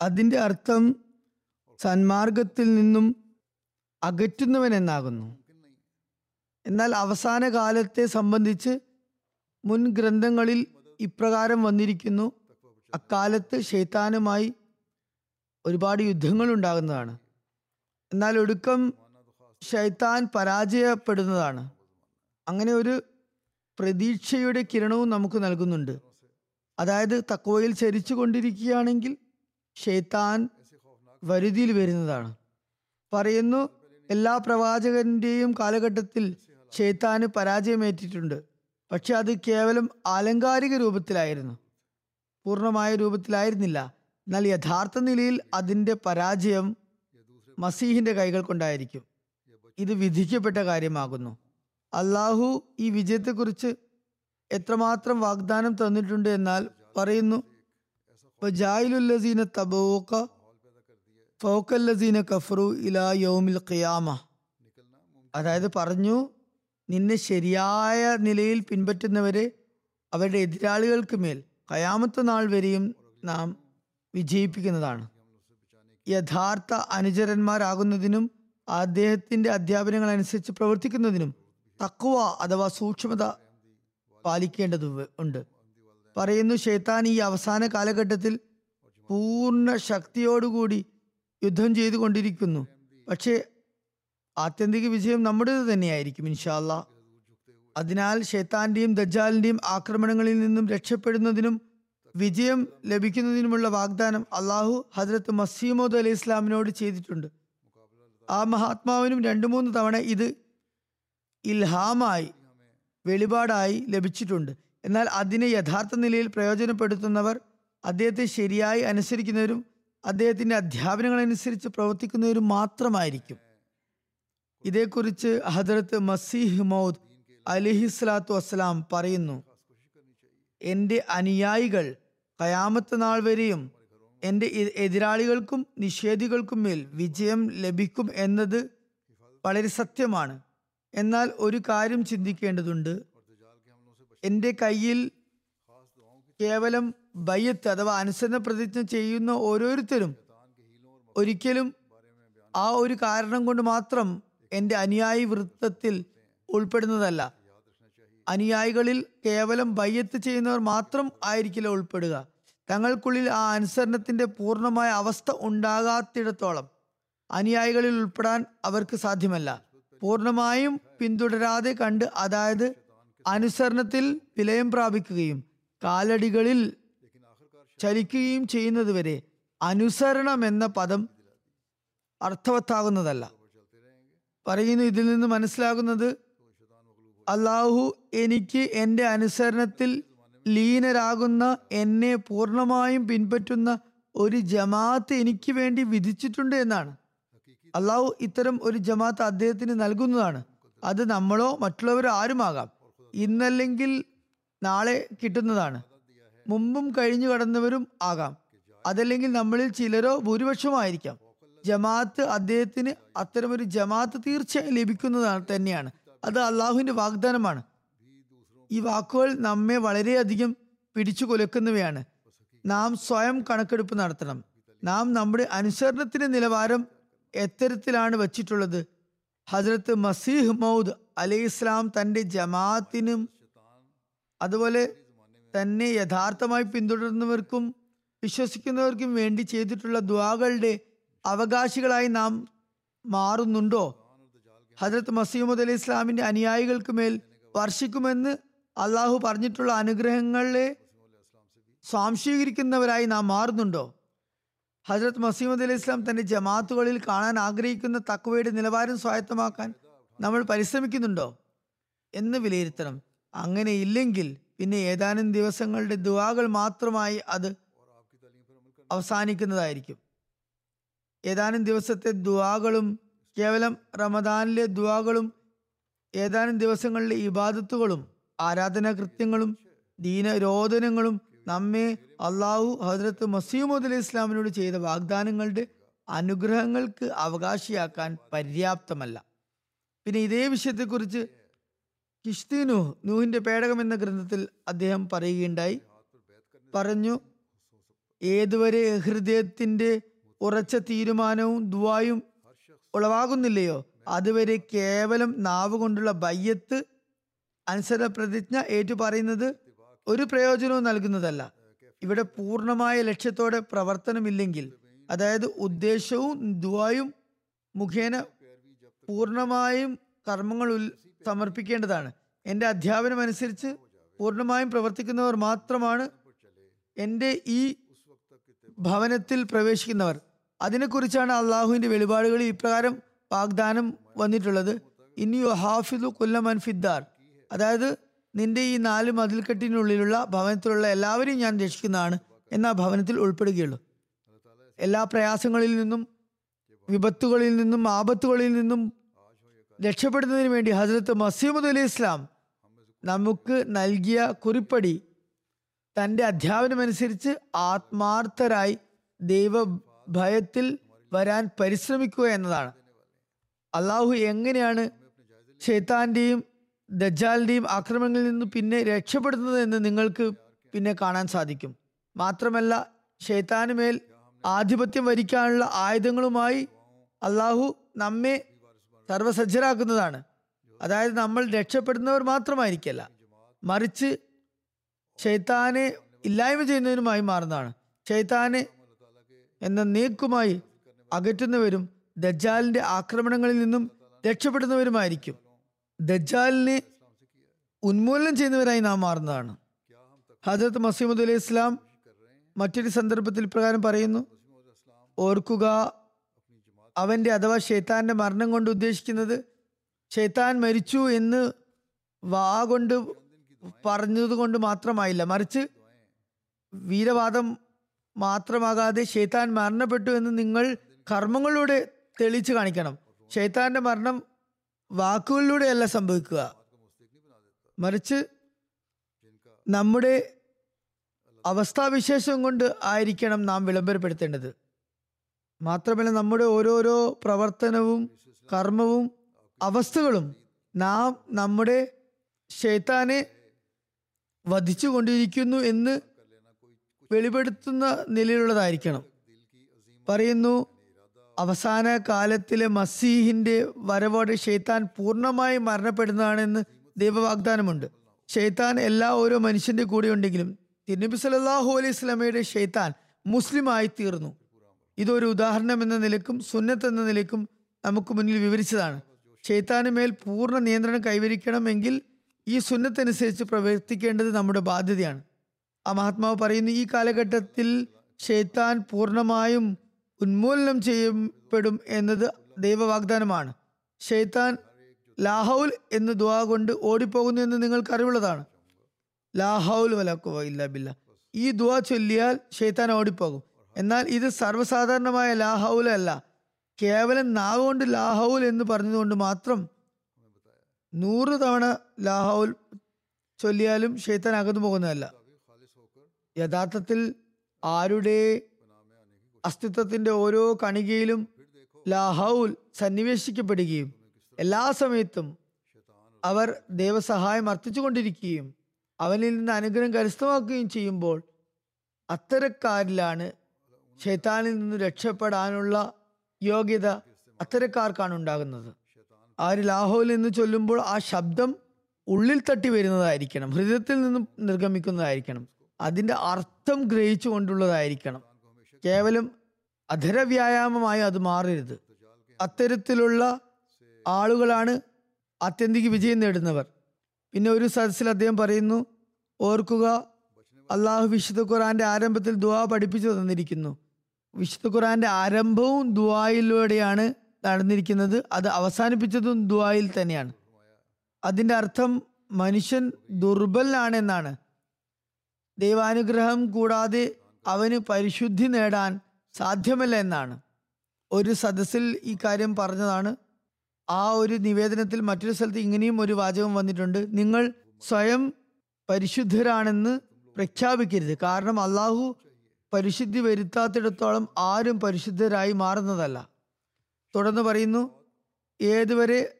B: അതിന്റെ അർത്ഥം സന്മാർഗത്തിൽ നിന്നും അകറ്റുന്നവൻ എന്നാകുന്നു. എന്നാൽ അവസാന കാലത്തെ സംബന്ധിച്ച് മുൻ ഗ്രന്ഥങ്ങളിൽ ഇപ്രകാരം വന്നിരിക്കുന്നു അക്കാലത്ത് ഷെയ്ത്താനുമായി ഒരുപാട് യുദ്ധങ്ങൾ ഉണ്ടാകുന്നതാണ്. എന്നാൽ ഒടുക്കം ഷൈത്താൻ പരാജയപ്പെടുന്നതാണ്. അങ്ങനെ ഒരു പ്രതീക്ഷയുടെ കിരണവും നമുക്ക് നൽകുന്നുണ്ട്. അതായത് തക്കവയിൽ ചരിച്ചു കൊണ്ടിരിക്കുകയാണെങ്കിൽ ഷെയ്ത്താൻ വരുതിയിൽ വരുന്നതാണ്. പറയുന്നു എല്ലാ പ്രവാചകന്റെയും കാലഘട്ടത്തിൽ ഷെയ്ത്താന് പരാജയമേറ്റിട്ടുണ്ട്. പക്ഷെ അത് കേവലം ആലങ്കാരിക രൂപത്തിലായിരുന്നു. പൂർണമായ രൂപത്തിലായിരുന്നില്ല. എന്നാൽ യഥാർത്ഥ നിലയിൽ അതിന്റെ പരാജയം മസീഹിന്റെ കൈകൾ കൊണ്ടായിരിക്കും. ഇത് വിധിക്കപ്പെട്ട കാര്യമാകുന്നു. അള്ളാഹു ഈ വിജയത്തെക്കുറിച്ച് എത്രമാത്രം വാഗ്ദാനം തന്നിട്ടുണ്ട് എന്നാൽ പറയുന്നു "വജായിലുല്ലസീന തബൂക ഫൗക്കല്ലസീന കഫറു ഇലാ ഖിയാമ. അതായത് പറഞ്ഞു നിന്നെ ശരിയായ നിലയിൽ പിൻപറ്റുന്നവരെ അവരുടെ എതിരാളികൾക്ക് മേൽ കയാമത്ത നാൾ വരെയും നാം വിജയിപ്പിക്കുന്നതാണ്. യഥാർത്ഥ അനുചരന്മാരാകുന്നതിനും അദ്ദേഹത്തിന്റെ അധ്യാപനങ്ങൾ അനുസരിച്ച് പ്രവർത്തിക്കുന്നതിനും തക്കുവ അഥവാ സൂക്ഷ്മത പാലിക്കേണ്ടത് ഉണ്ട്. പറയുന്നു ഷെയ്ത്താൻ ഈ അവസാന കാലഘട്ടത്തിൽ പൂർണ ശക്തിയോടുകൂടി യുദ്ധം ചെയ്തു കൊണ്ടിരിക്കുന്നു പക്ഷേ ആത്യന്തിക വിജയം നമ്മുടേത് തന്നെയായിരിക്കും ഇൻഷാല്ല അതിനാൽ ഷെയ്ത്താന്റെയും ദജാലിന്റെയും ആക്രമണങ്ങളിൽ നിന്നും രക്ഷപ്പെടുന്നതിനും വിജയം ലഭിക്കുന്നതിനുമുള്ള വാഗ്ദാനം അള്ളാഹു ഹജ്രത്ത് മസീമോദ് അലൈഹി ഇസ്ലാമിനോട് ചെയ്തിട്ടുണ്ട്. ആ മഹാത്മാവിനും രണ്ടു മൂന്ന് തവണ ഇത് ഇൽഹാമായി വെളിപാടായി ലഭിച്ചിട്ടുണ്ട്. എന്നാൽ അതിനെ യഥാർത്ഥ നിലയിൽ പ്രയോജനപ്പെടുത്തുന്നവർ അദ്ദേഹത്തെ ശരിയായി അനുസരിക്കുന്നവരും അദ്ദേഹത്തിന്റെ അധ്യാപനങ്ങൾ അനുസരിച്ച് പ്രവർത്തിക്കുന്നവരും മാത്രമായിരിക്കും. ഇതേക്കുറിച്ച് ഹജറത്ത് മസീഹ് മൗദ് അലിഹിസ്ലാത്തു വസ്സലാം പറയുന്നു എന്റെ അനുയായികൾ കയാമത്ത് നാൾ വരെയും എന്റെ എതിരാളികൾക്കും നിഷേധികൾക്കും മേൽ വിജയം ലഭിക്കും എന്നത് വളരെ സത്യമാണ്. എന്നാൽ ഒരു കാര്യം ചിന്തിക്കേണ്ടതുണ്ട്. എന്റെ കയ്യിൽ കേവലം ബയ്യത്ത് അഥവാ അനുസരണ പ്രതിജ്ഞ ചെയ്യുന്ന ഓരോരുത്തരും ഒരിക്കലും ആ ഒരു കാരണം കൊണ്ട് മാത്രം എന്റെ അനുയായി വൃത്തത്തിൽ ഉൾപ്പെടുന്നതല്ല. അനുയായികളിൽ കേവലം ബയ്യത്ത് ചെയ്യുന്നവർ മാത്രം ആയിരിക്കില്ല ഉൾപ്പെടുക. തങ്ങൾക്കുള്ളിൽ ആ അനുസരണത്തിന്റെ പൂർണമായ അവസ്ഥ ഉണ്ടാകാത്തിടത്തോളം അനുയായികളിൽ ഉൾപ്പെടാൻ അവർക്ക് സാധ്യമല്ല. പൂർണമായും പിന്തുടരാതെ കണ്ട് അതായത് അനുസരണത്തിൽ വിലയം പ്രാപിക്കുകയും കാലടികളിൽ ചലിക്കുകയും ചെയ്യുന്നതുവരെ അനുസരണം എന്ന പദം അർത്ഥവത്താകുന്നതല്ല. പറയുന്നു ഇതിൽ നിന്ന് മനസ്സിലാകുന്നത് അള്ളാഹു എനിക്ക് എന്റെ അനുസരണത്തിൽ ലീനരാകുന്ന എന്നെ പൂർണമായും പിൻപറ്റുന്ന ഒരു ജമാഅത്ത് എനിക്ക് വേണ്ടി വിധിച്ചിട്ടുണ്ട് എന്നാണ്. അള്ളാഹു ഇത്തരം ഒരു ജമാഅത്ത് അദ്ദേഹത്തിന് നൽകുന്നതാണ്. അത് നമ്മളോ മറ്റുള്ളവരോ ആരുമാകാം. ഇന്നല്ലെങ്കിൽ നാളെ കിട്ടുന്നതാണ്. മുമ്പും കഴിഞ്ഞു കടന്നവരും ആകാം. അതല്ലെങ്കിൽ നമ്മളിൽ ചിലരോ ഭൂരിപക്ഷമായിരിക്കാം ജമാഅത്ത് അദ്ദേഹത്തിന് അത്തരമൊരു ജമാഅത്ത് തീർച്ചയായും ലഭിക്കുന്നതാണ് തന്നെയാണ്. അത് അള്ളാഹുവിന്റെ വാഗ്ദാനമാണ്. ഈ വാക്കുകൾ നമ്മെ വളരെയധികം പിടിച്ചു കൊലക്കുന്നവയാണ്. നാം സ്വയം കണക്കെടുപ്പ് നടത്തണം. നാം നമ്മുടെ അനുസരണത്തിന്റെ നിലവാരം എത്തരത്തിലാണ് വച്ചിട്ടുള്ളത്. ഹജ്രത്ത് മസീഹ് മൗദ് അലി ഇസ്ലാം തന്റെ ജമാഅത്തിനും അതുപോലെ തന്നെ യഥാർത്ഥമായി പിന്തുടരുന്നവർക്കും വിശ്വസിക്കുന്നവർക്കും വേണ്ടി ചെയ്തിട്ടുള്ള ദ്വാകളുടെ അവകാശികളായി നാം മാറുന്നുണ്ടോ? ഹജ്രത്ത് മസീഹ് മൗദ് അലി ഇസ്ലാമിന്റെ അനുയായികൾക്ക് മേൽ വർഷിക്കുമെന്ന് അള്ളാഹു പറഞ്ഞിട്ടുള്ള അനുഗ്രഹങ്ങളെ സ്വാംശീകരിക്കുന്നവരായി നാം മാറുന്നുണ്ടോ? ഹജ്രത് മസീമദ് അലി ഇസ്ലാം തന്റെ ജമാത്തുകളിൽ കാണാൻ ആഗ്രഹിക്കുന്ന തക്വയുടെ നിലവാരം സ്വായത്തമാക്കാൻ നമ്മൾ പരിശ്രമിക്കുന്നുണ്ടോ? എന്ന് വിലയിരുത്തണം. അങ്ങനെ ഇല്ലെങ്കിൽ പിന്നെ ഏതാനും ദിവസങ്ങളുടെ ദുവാകൾ മാത്രമായി അത് അവസാനിക്കുന്നതായിരിക്കും. ഏതാനും ദിവസത്തെ ദുവാകളും കേവലം റമദാനിലെ ദുവാകളും ഏതാനും ദിവസങ്ങളിലെ ഇബാദത്തുകളും ആരാധനാ കൃത്യങ്ങളും ദീനരോധനങ്ങളും നമ്മെ അള്ളാഹു ഹജ്രത്ത് മസീമുദ് അലി ഇസ്ലാമിനോട് ചെയ്ത വാഗ്ദാനങ്ങളുടെ അനുഗ്രഹങ്ങൾക്ക് അവകാശിയാക്കാൻ പര്യാപ്തമല്ല. പിന്നെ ഇതേ വിഷയത്തെക്കുറിച്ച് കിഷ്തി നൂഹ് നൂഹിന്റെ പേടകം എന്ന ഗ്രന്ഥത്തിൽ അദ്ദേഹം പറയുകയുണ്ടായി. പറഞ്ഞു ഏതുവരെ ഹൃദയത്തിന്റെ ഉറച്ച തീരുമാനവും ദുവായും ഉളവാകുന്നില്ലയോ അതുവരെ കേവലം നാവ് കൊണ്ടുള്ള ബയ്യത്ത് അനുസരണ പ്രതിജ്ഞ ഏറ്റു പറയുന്നത് ഒരു പ്രയോജനവും നൽകുന്നതല്ല. ഇവിടെ പൂർണമായ ലക്ഷ്യത്തോടെ പ്രവർത്തനമില്ലെങ്കിൽ അതായത് ഉദ്ദേശവും ദുവായും മുഖേന പൂർണമായും കർമ്മങ്ങൾ സമർപ്പിക്കേണ്ടതാണ്. എന്റെ അധ്യാപനം അനുസരിച്ച് പൂർണമായും പ്രവർത്തിക്കുന്നവർ മാത്രമാണ് എന്റെ ഈ ഭവനത്തിൽ പ്രവേശിക്കുന്നവർ. അതിനെക്കുറിച്ചാണ് അള്ളാഹുവിന്റെ വെളിപാടുകളിൽ ഇപ്രകാരം വാഗ്ദാനം വന്നിട്ടുള്ളത്. ഇനി ഹാഫിദു കൊല്ലമൻ ഫിദ്ദാർ അതായത് നിന്റെ ഈ നാല് മതിൽക്കെട്ടിനുള്ളിലുള്ള ഭവനത്തിലുള്ള എല്ലാവരെയും ഞാൻ രക്ഷിക്കുന്നതാണ് എന്ന ഭവനത്തിൽ ഉൾപ്പെടുകയുള്ളൂ. എല്ലാ പ്രയാസങ്ങളിൽ നിന്നും വിപത്തുകളിൽ നിന്നും ആപത്തുകളിൽ നിന്നും രക്ഷപ്പെടുന്നതിന് വേണ്ടി ഹസരത്ത് മസീമുദ് അലി ഇസ്ലാം നമുക്ക് നൽകിയ കുറിപ്പടി തന്റെ അധ്യാപനമനുസരിച്ച് ആത്മാർത്ഥരായി ദൈവഭയത്തിൽ വരാൻ പരിശ്രമിക്കുക എന്നതാണ്. അള്ളാഹു എങ്ങനെയാണ് ഷെയ്ത്താന്റെയും ദജ്ജാലിന്റെയും ആക്രമണങ്ങളിൽ നിന്ന് പിന്നെ രക്ഷപ്പെടുന്നത് എന്ന് നിങ്ങൾക്ക് പിന്നെ കാണാൻ സാധിക്കും. മാത്രമല്ല ഷെയ്ത്താനുമേൽ ആധിപത്യം വരിക്കാനുള്ള ആയുധങ്ങളുമായി അള്ളാഹു നമ്മെ സർവസജ്ജരാക്കുന്നതാണ് അതായത് നമ്മൾ രക്ഷപ്പെടുന്നവർ മാത്രമായിരിക്കല്ല മറിച്ച് ഷെയ്ത്താനെ ഇല്ലായ്മ ചെയ്യുന്നതിനുമായി മാറുന്നതാണ്. ഷെയ്ത്താനെ എന്ന നീക്കുമായി അകറ്റുന്നവരും ദജ്ജാലിന്റെ ആക്രമണങ്ങളിൽ നിന്നും രക്ഷപ്പെടുന്നവരുമായിരിക്കും. ദജ്ജാലിനെ ഉന്മൂലനം ചെയ്യുന്നവരായി നാം മാറുന്നതാണ്. ഹജരത്ത് മസീമുദ് അലൈഹി ഇസ്ലാം മറ്റൊരു സന്ദർഭത്തിൽ പ്രകാരം പറയുന്നു ഓർക്കുക അവന്റെ അഥവാ ഷെയ്ത്താന്റെ മരണം കൊണ്ട് ഉദ്ദേശിക്കുന്നത് ഷെയ്ത്താൻ മരിച്ചു എന്ന് വാ കൊണ്ട് പറഞ്ഞത് കൊണ്ട് മാത്രമായില്ല. മറിച്ച് വീരവാദം മാത്രമാകാതെ ഷെയ്ത്താൻ മരണപ്പെട്ടു എന്ന് നിങ്ങൾ കർമ്മങ്ങളിലൂടെ തെളിച്ചു കാണിക്കണം. ഷെയ്ത്താന്റെ മരണം വാക്കുകളിലൂടെയല്ല സംഭവിക്കുക. മറിച്ച് നമ്മുടെ അവസ്ഥാവിശേഷം കൊണ്ട് ആയിരിക്കണം നാം വിളംബരപ്പെടുത്തേണ്ടത്. മാത്രമല്ല നമ്മുടെ ഓരോരോ പ്രവർത്തനവും കർമ്മവും അവസ്ഥകളും നാം നമ്മുടെ ഷെയ്ത്താനെ വധിച്ചുകൊണ്ടിരിക്കുന്നു എന്ന് വെളിപ്പെടുത്തുന്ന നിലയിലുള്ളതായിരിക്കണം. പറയുന്നു അവസാന കാലത്തിലെ മസീഹിന്റെ വരവോടെ ഷെയ്ത്താൻ പൂർണമായി മരണപ്പെടുന്നതാണെന്ന് ദൈവവാഗ്ദാനമുണ്ട്. ഷെയ്ത്താൻ എല്ലാ ഓരോ മനുഷ്യന്റെ കൂടെ ഉണ്ടെങ്കിലും തിരുനബി സല്ലല്ലാഹു അലൈഹി സ്വലമയുടെ ഷെയ്ത്താൻ മുസ്ലിമായി തീർന്നു. ഇതൊരു ഉദാഹരണം എന്ന നിലക്കും സുന്നത്ത് എന്ന നിലക്കും നമുക്ക് മുന്നിൽ വിവരിച്ചതാണ്. ഷെയ്ത്താന് മേൽ പൂർണ നിയന്ത്രണം കൈവരിക്കണമെങ്കിൽ ഈ സുന്നത്തനുസരിച്ച് പ്രവർത്തിക്കേണ്ടത് നമ്മുടെ ബാധ്യതയാണ്. ആ മഹാത്മാവ് പറയുന്നു ഈ കാലഘട്ടത്തിൽ ഷെയ്ത്താൻ പൂർണമായും ഉന്മൂലനം ചെയ്യപ്പെടും എന്നത് ദൈവവാഗ്ദാനമാണ്. ഷെയ്ത്താൻ ലാഹൗൽ എന്ന് ദുവാ കൊണ്ട് ഓടിപ്പോകുന്നു എന്ന് നിങ്ങൾക്ക് അറിവുള്ളതാണ് ലാഹൗൽ വലക്കുവ ഇല്ല ബില്ല. ഈ ദുവാ ചൊല്ലിയാൽ ഷെയ്ത്താൻ ഓടിപ്പോകും. എന്നാൽ ഇത് സർവസാധാരണമായ ലാഹൗൽ അല്ല. കേവലം നാവ് കൊണ്ട് ലാഹൗൽ എന്ന് പറഞ്ഞതുകൊണ്ട് മാത്രം നൂറ് തവണ ലാഹൗൽ ചൊല്ലിയാലും ഷെയ്ത്താൻ അകന്നു പോകുന്നതല്ല. യഥാർത്ഥത്തിൽ ആരുടെ അസ്തിത്വത്തിന്റെ ഓരോ കണികയിലും ലാഹൗൽ സന്നിവേശിക്കപ്പെടുകയും എല്ലാ സമയത്തും അവർ ദൈവസഹായം അർത്ഥിച്ചുകൊണ്ടിരിക്കുകയും അവനിൽ നിന്ന് അനുഗ്രഹം കരസ്ഥമാക്കുകയും ചെയ്യുമ്പോൾ അത്തരക്കാരിലാണ് ഷെയ്ത്താനിൽ നിന്ന് രക്ഷപ്പെടാനുള്ള യോഗ്യത അത്തരക്കാർക്കാണ് ഉണ്ടാകുന്നത്. ആര് ലാഹോൽ എന്ന് ചൊല്ലുമ്പോൾ ആ ശബ്ദം ഉള്ളിൽ തട്ടി വരുന്നതായിരിക്കണം. ഹൃദയത്തിൽ നിന്നും നിർഗമിക്കുന്നതായിരിക്കണം. അതിന്റെ അർത്ഥം ഗ്രഹിച്ചു കൊണ്ടുള്ളതായിരിക്കണം കേവലം അധര വ്യായാമമായി അത് മാറരുത്. അത്തരത്തിലുള്ള ആളുകളാണ് ആത്യന്തിക വിജയം നേടുന്നവർ. പിന്നെ ഒരു സദസ്സിൽ അദ്ദേഹം പറയുന്നു ഓർക്കുക അള്ളാഹു വിശുദ്ധ ഖുറാന്റെ ആരംഭത്തിൽ ദുവാ പഠിപ്പിച്ചു തന്നിരിക്കുന്നു. വിശുദ്ധ ഖുറാന്റെ ആരംഭവും ദുവായിലൂടെയാണ് നടന്നിരിക്കുന്നത്. അത് അവസാനിപ്പിച്ചതും ദുആയിൽ തന്നെയാണ്. അതിന്റെ അർത്ഥം മനുഷ്യൻ ദുർബലനാണ് എന്നാണ് ദൈവാനുഗ്രഹം കൂടാതെ അവന് പരിശുദ്ധി നേടാൻ സാധ്യമല്ല എന്നാണ്. ഒരു സദസ്സിൽ ഈ കാര്യം പറഞ്ഞതാണ്. ആ ഒരു നിവേദനത്തിൽ മറ്റൊരു സ്ഥലത്ത് ഇങ്ങനെയും ഒരു വാചകം വന്നിട്ടുണ്ട്. നിങ്ങൾ സ്വയം പരിശുദ്ധരാണെന്ന് പ്രഖ്യാപിക്കരുത്. കാരണം അള്ളാഹു പരിശുദ്ധി വരുത്താത്തിടത്തോളം ആരും പരിശുദ്ധരായി മാറുന്നതല്ല. തുടർന്ന് പറയുന്നു ഏതുവരെ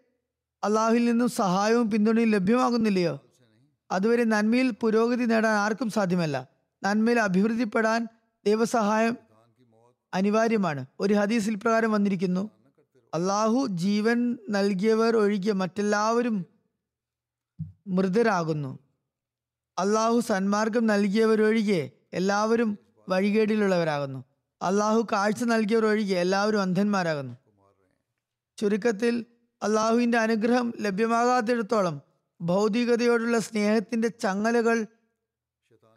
B: അള്ളാഹുവിൽ നിന്നും സഹായവും പിന്തുണയും ലഭ്യമാകുന്നില്ലയോ? അതുവരെ നന്മയിൽ പുരോഗതി നേടാൻ ആർക്കും സാധ്യമല്ല. നന്മയിൽ അഭിവൃദ്ധിപ്പെടാൻ ദൈവസഹായം അനിവാര്യമാണ്. ഒരു ഹദീസിൽ പ്രകാരം വന്നിരിക്കുന്നു. അള്ളാഹു ജീവൻ നൽകിയവർ ഒഴികെ മറ്റെല്ലാവരും മൃതരാകുന്നു. അള്ളാഹു സന്മാർഗം നൽകിയവരൊഴികെ എല്ലാവരും വഴികേടിലുള്ളവരാകുന്നു. അള്ളാഹു കാഴ്ച നൽകിയവരൊഴികെ എല്ലാവരും അന്ധന്മാരാകുന്നു. ചുരുക്കത്തിൽ അള്ളാഹുവിന്റെ അനുഗ്രഹം ലഭ്യമാകാത്തിടത്തോളം ഭൗതികതയോടുള്ള സ്നേഹത്തിന്റെ ചങ്ങലകൾ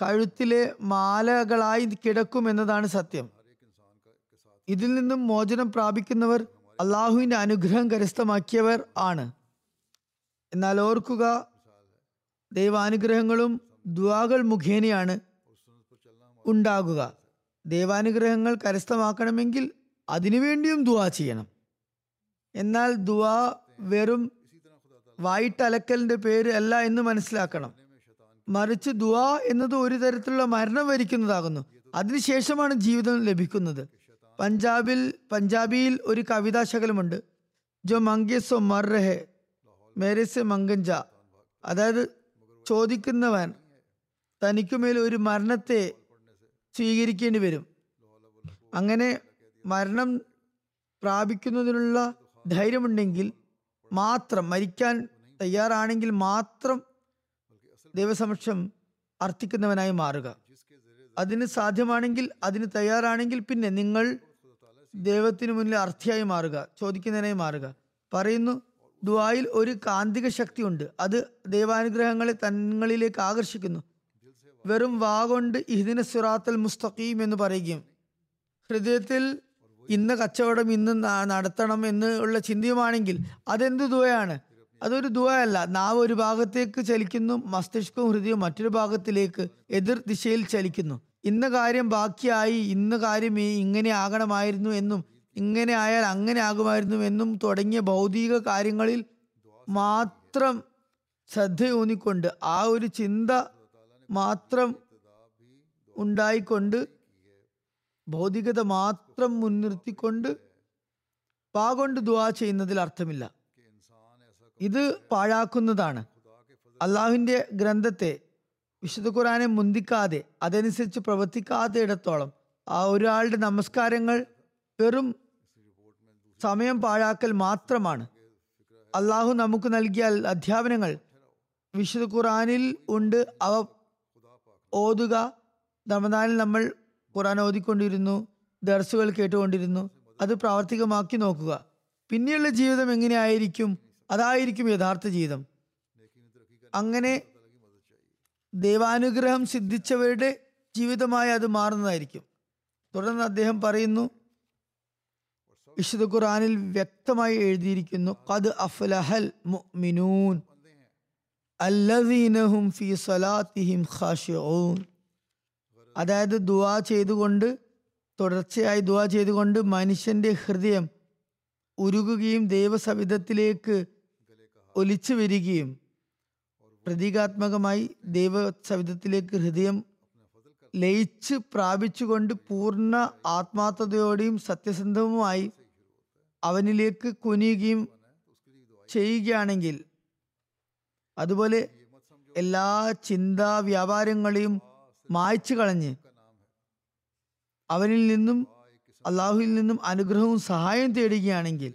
B: കഴുത്തിലെ മാലകളായി കിടക്കും എന്നതാണ് സത്യം. ഇതിൽ നിന്നും മോചനം പ്രാപിക്കുന്നവർ അള്ളാഹുവിന്റെ അനുഗ്രഹം കരസ്ഥമാക്കിയവർ ആണ്. എന്നാൽ ഓർക്കുക ദൈവാനുഗ്രഹങ്ങളും ദ്വാകൾ മുഖേനയാണ് ഉണ്ടാകുക. ദൈവാനുഗ്രഹങ്ങൾ കരസ്ഥമാക്കണമെങ്കിൽ അതിനുവേണ്ടിയും ദുവാ ചെയ്യണം. എന്നാൽ ദുവാ വെറും വായിട്ടലക്കലിന്റെ പേര് അല്ല എന്ന് മനസ്സിലാക്കണം. മറിച്ച് ദുവാ എന്നത് ഒരു തരത്തിലുള്ള മരണം വരിക്കുന്നതാകുന്നു. അതിനുശേഷമാണ് ജീവിതം ലഭിക്കുന്നത്. പഞ്ചാബിൽ പഞ്ചാബിയിൽ ഒരു കവിതാശകലമുണ്ട് ജോ മങ്കെ സോ മർ മേരസ് മങ്കഞ്ച അതായത് ചോദിക്കുന്നവൻ തനിക്കുമേൽ ഒരു മരണത്തെ സ്വീകരിക്കേണ്ടി വരും. അങ്ങനെ മരണം പ്രാപിക്കുന്നതിനുള്ള ധൈര്യമുണ്ടെങ്കിൽ മാത്രം മരിക്കാൻ തയ്യാറാണെങ്കിൽ മാത്രം ദൈവസമക്ഷം അർത്ഥിക്കുന്നവനായി മാറുക. അതിന് സാധ്യമാണെങ്കിൽ അതിന് തയ്യാറാണെങ്കിൽ പിന്നെ നിങ്ങൾ ദൈവത്തിന് മുന്നിൽ അർത്ഥിയായി മാറുക ചോദിക്കുന്നതിനായി മാറുക. പറയുന്നു ദുബായിൽ ഒരു കാന്തിക ശക്തി ഉണ്ട് അത് ദൈവാനുഗ്രഹങ്ങളെ തങ്ങളിലേക്ക് ആകർഷിക്കുന്നു. വെറും വാ കൊണ്ട് ഇഹ്ദിന സുറാത്തൽ മുസ്തഖീം എന്ന് പറയുകയും ഹൃദയത്തിൽ ഇന്ന് കച്ചവടം ഇന്ന് നടത്തണം എന്നുള്ള ചിന്തയുമാണെങ്കിൽ അതെന്ത് ദുവയാണ് അതൊരു ദുവല്ല നാവ് ഒരു ഭാഗത്തേക്ക് ചലിക്കുന്നു മസ്തിഷ്കവും ഹൃദയവും മറ്റൊരു ഭാഗത്തിലേക്ക് എതിർ ദിശയിൽ ചലിക്കുന്നു. ഇന്ന കാര്യം ബാക്കിയായി ഇന്ന കാര്യം ഇങ്ങനെ ആകണമായിരുന്നു എന്നും ഇങ്ങനെ ആയാൽ അങ്ങനെ ആകുമായിരുന്നു എന്നും തുടങ്ങിയ ഭൗതിക കാര്യങ്ങളിൽ മാത്രം ശ്രദ്ധയൂന്നിക്കൊണ്ട് ആ ഒരു ചിന്ത മാത്രം ഉണ്ടായിക്കൊണ്ട് ഭൗതികത മാത്രം മുൻനിർത്തിക്കൊണ്ട് പാകൊണ്ട് ദുവാ ചെയ്യുന്നതിൽ അർത്ഥമില്ല. ഇത് പാഴാക്കുന്നതാണ്. അള്ളാഹുവിന്റെ ഗ്രന്ഥത്തെ വിശുദ്ധ ഖുറാനെ മുന്തിക്കാതെ അതനുസരിച്ച് പ്രവർത്തിക്കാതെ ഇടത്തോളം ആ ഒരാളുടെ നമസ്കാരങ്ങൾ വെറും സമയം പാഴാക്കൽ മാത്രമാണ്. അള്ളാഹു നമുക്ക് നൽകിയ അധ്യാപനങ്ങൾ വിശുദ്ധ ഖുറാനിൽ ഉണ്ട് അവ ഓതുക. റമദാനിൽ നമ്മൾ ഖുറാൻ ഓതിക്കൊണ്ടിരുന്നു ദർസുകൾ കേട്ടുകൊണ്ടിരുന്നു അത് പ്രാവർത്തികമാക്കി നോക്കുക. പിന്നെയുള്ള ജീവിതം എങ്ങനെയായിരിക്കും? അതായിരിക്കും യഥാർത്ഥ ജീവിതം. അങ്ങനെ ദൈവാനുഗ്രഹം സിദ്ധിച്ചവരുടെ ജീവിതമായി അത് മാറുന്നതായിരിക്കും. തുടർന്ന് അദ്ദേഹം പറയുന്നു വിശുദ്ധ ഖുറാനിൽ വ്യക്തമായി എഴുതിയിരിക്കുന്നു ഖദ് അഫ്ലഹൽ മുഅ്മിനൂൻ അല്ലദീനഹും ഫീ സലാത്തിഹിം ഖാശിഊൻ അതായത് ദുആ ചെയ്തുകൊണ്ട് തുടർച്ചയായി ദുആ ചെയ്തുകൊണ്ട് മനുഷ്യന്റെ ഹൃദയം ഉരുകുകയും ദൈവസവിധത്തിലേക്ക് ഒലിച്ചു വരികയും പ്രതീകാത്മകമായി ദൈവസവിധത്തിലേക്ക് ഹൃദയം ലയിച്ച് പ്രാപിച്ചുകൊണ്ട് പൂർണ ആത്മാർത്ഥതയോടെയും സത്യസന്ധവുമായി അവനിലേക്ക് കുനിയുകയും ചെയ്യുകയാണെങ്കിൽ അതുപോലെ എല്ലാ ചിന്താ വ്യാപാരങ്ങളെയും മായ്ച്ചു കളഞ്ഞ് അവനിൽ നിന്നും അള്ളാഹുവിൽ നിന്നും അനുഗ്രഹവും സഹായം തേടുകയാണെങ്കിൽ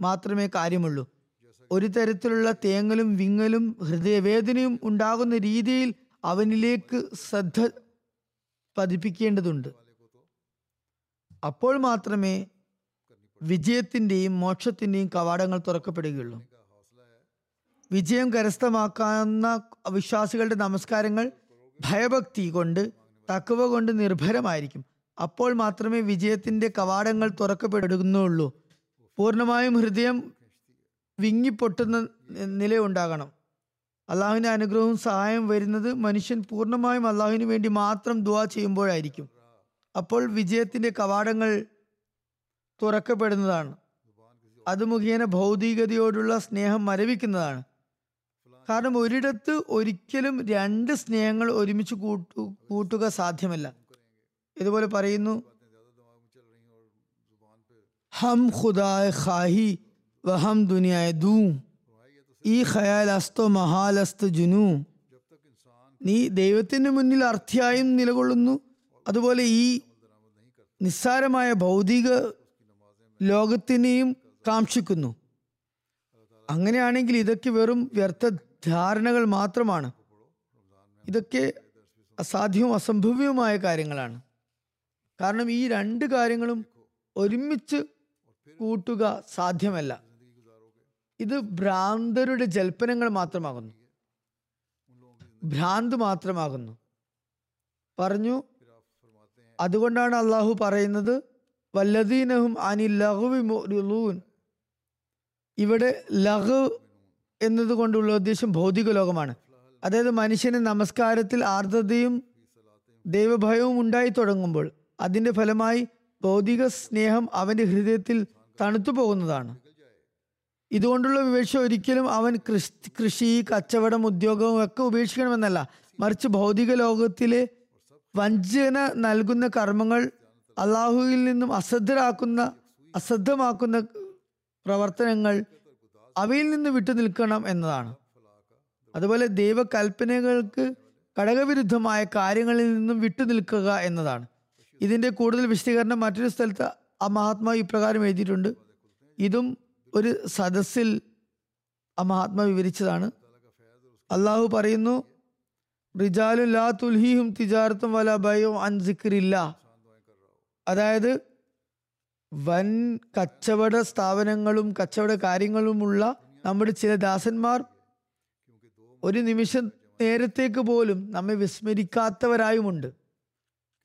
B: മാത്രമേ കാര്യമുള്ളൂ. ഒരു തരത്തിലുള്ള തേങ്ങലും വിങ്ങലും ഹൃദയവേദനയും ഉണ്ടാകുന്ന രീതിയിൽ അവനിലേക്ക് ശ്രദ്ധ പതിപ്പിക്കേണ്ടതുണ്ട്. അപ്പോൾ മാത്രമേ വിജയത്തിന്റെയും മോക്ഷത്തിന്റെയും കവാടങ്ങൾ തുറക്കപ്പെടുകയുള്ളൂ. വിജയം കരസ്ഥമാക്കാവുന്ന വിശ്വാസികളുടെ നമസ്കാരങ്ങൾ ഭയഭക്തി കൊണ്ട് തക്കവ കൊണ്ട് നിർഭരമായിരിക്കും. അപ്പോൾ മാത്രമേ വിജയത്തിന്റെ കവാടങ്ങൾ തുറക്കപ്പെടുന്നുള്ളൂ. പൂർണമായും ഹൃദയം വിങ്ങിപ്പൊട്ടുന്ന നിലയുണ്ടാകണം. അള്ളാഹുവിന്റെ അനുഗ്രഹവും സഹായം വരുന്നത് മനുഷ്യൻ പൂർണമായും അള്ളാഹുവിന് വേണ്ടി മാത്രം ദുവാ ചെയ്യുമ്പോഴായിരിക്കും. അപ്പോൾ വിജയത്തിന്റെ കവാടങ്ങൾ തുറക്കപ്പെടുന്നതാണ്. അത് മുഖേന ഭൗതികതയോടുള്ള സ്നേഹം മരവിക്കുന്നതാണ്. കാരണം ഒരിടത്ത് ഒരിക്കലും രണ്ട് സ്നേഹങ്ങൾ ഒരുമിച്ച് കൂട്ടു കൂട്ടുക സാധ്യമല്ല. ഇതുപോലെ പറയുന്നു ഹം ഖുദായ് ഖാഹി വഹം ദുനിയായ ദൂ ഈ ഖയാൽ മഹാലസ്തു മഹാലസ്ത് ജുനു. നീ ദൈവത്തിന്റെ മുന്നിൽ അർത്ഥിയായും നിലകൊള്ളുന്നു. അതുപോലെ ഈ നിസ്സാരമായ ഭൗതിക ലോകത്തിനെയും കാക്ഷിക്കുന്നു. അങ്ങനെയാണെങ്കിൽ ഇതൊക്കെ വെറും വ്യർത്ഥ ധാരണകൾ മാത്രമാണ്. ഇതൊക്കെ അസാധ്യവും അസംഭവ്യവുമായ കാര്യങ്ങളാണ്. കാരണം ഈ രണ്ട് കാര്യങ്ങളും ഒരുമിച്ച് കൂട്ടുക സാധ്യമല്ല. ഇത് ഭ്രാന്തരുടെ ജൽപ്പനങ്ങൾ മാത്രമാകുന്നു. ഭ്രാന്ത് മാത്രമാകുന്നു. പറഞ്ഞു അതുകൊണ്ടാണ് അള്ളാഹു പറയുന്നത് വല്ലദീനഹും അനി ലഹുവി ഇവിടെ ലഹു എന്നതുകൊണ്ടുള്ള ഉദ്ദേശം ഭൗതിക ലോകമാണ്. അതായത് മനുഷ്യന് നമസ്കാരത്തിൽ ആർദ്രതയും ദൈവഭയവും ഉണ്ടായി തുടങ്ങുമ്പോൾ അതിന്റെ ഫലമായി ഭൗതിക സ്നേഹം അവന്റെ ഹൃദയത്തിൽ തണുത്തു പോകുന്നതാണ്. ഇതുകൊണ്ടുള്ള വിവേക്ഷ ഒരിക്കലും അവൻ കൃഷി കൃഷി കച്ചവടം ഉദ്യോഗവും ഒക്കെ ഉപേക്ഷിക്കണമെന്നല്ല. മറിച്ച് ഭൗതിക ലോകത്തിലെ വഞ്ചന നൽകുന്ന കർമ്മങ്ങൾ അള്ളാഹുവിൽ നിന്നും അശ്രദ്ധരാക്കുന്ന അശ്രദ്ധമാക്കുന്ന പ്രവർത്തനങ്ങൾ അവയിൽ നിന്ന് വിട്ടു നിൽക്കണം എന്നതാണ്. അതുപോലെ ദൈവകൽപ്പനകൾക്ക് ഘടകവിരുദ്ധമായ കാര്യങ്ങളിൽ നിന്നും വിട്ടു നിൽക്കുക എന്നതാണ്. ഇതിന്റെ കൂടുതൽ വിശദീകരണം മറ്റൊരു സ്ഥലത്ത് ആ മഹാത്മാവ് ഇപ്രകാരം എഴുതിയിട്ടുണ്ട്. ഇതും ഒരു സദസ്സിൽ ആ മഹാത്മ വിവരിച്ചതാണ്. അള്ളാഹു പറയുന്നു റിജാലു ലാ തുൽഹിയും തിജാർത്തും വല ഭയോ അൻസിക്രില്ല അതായത് വൻ കച്ചവട സ്ഥാപനങ്ങളും കച്ചവട കാര്യങ്ങളുമുള്ള നമ്മുടെ ചില ദാസന്മാർ ഒരു നിമിഷം നേരത്തേക്ക് പോലും നമ്മെ വിസ്മരിക്കാത്തവരായുമുണ്ട്.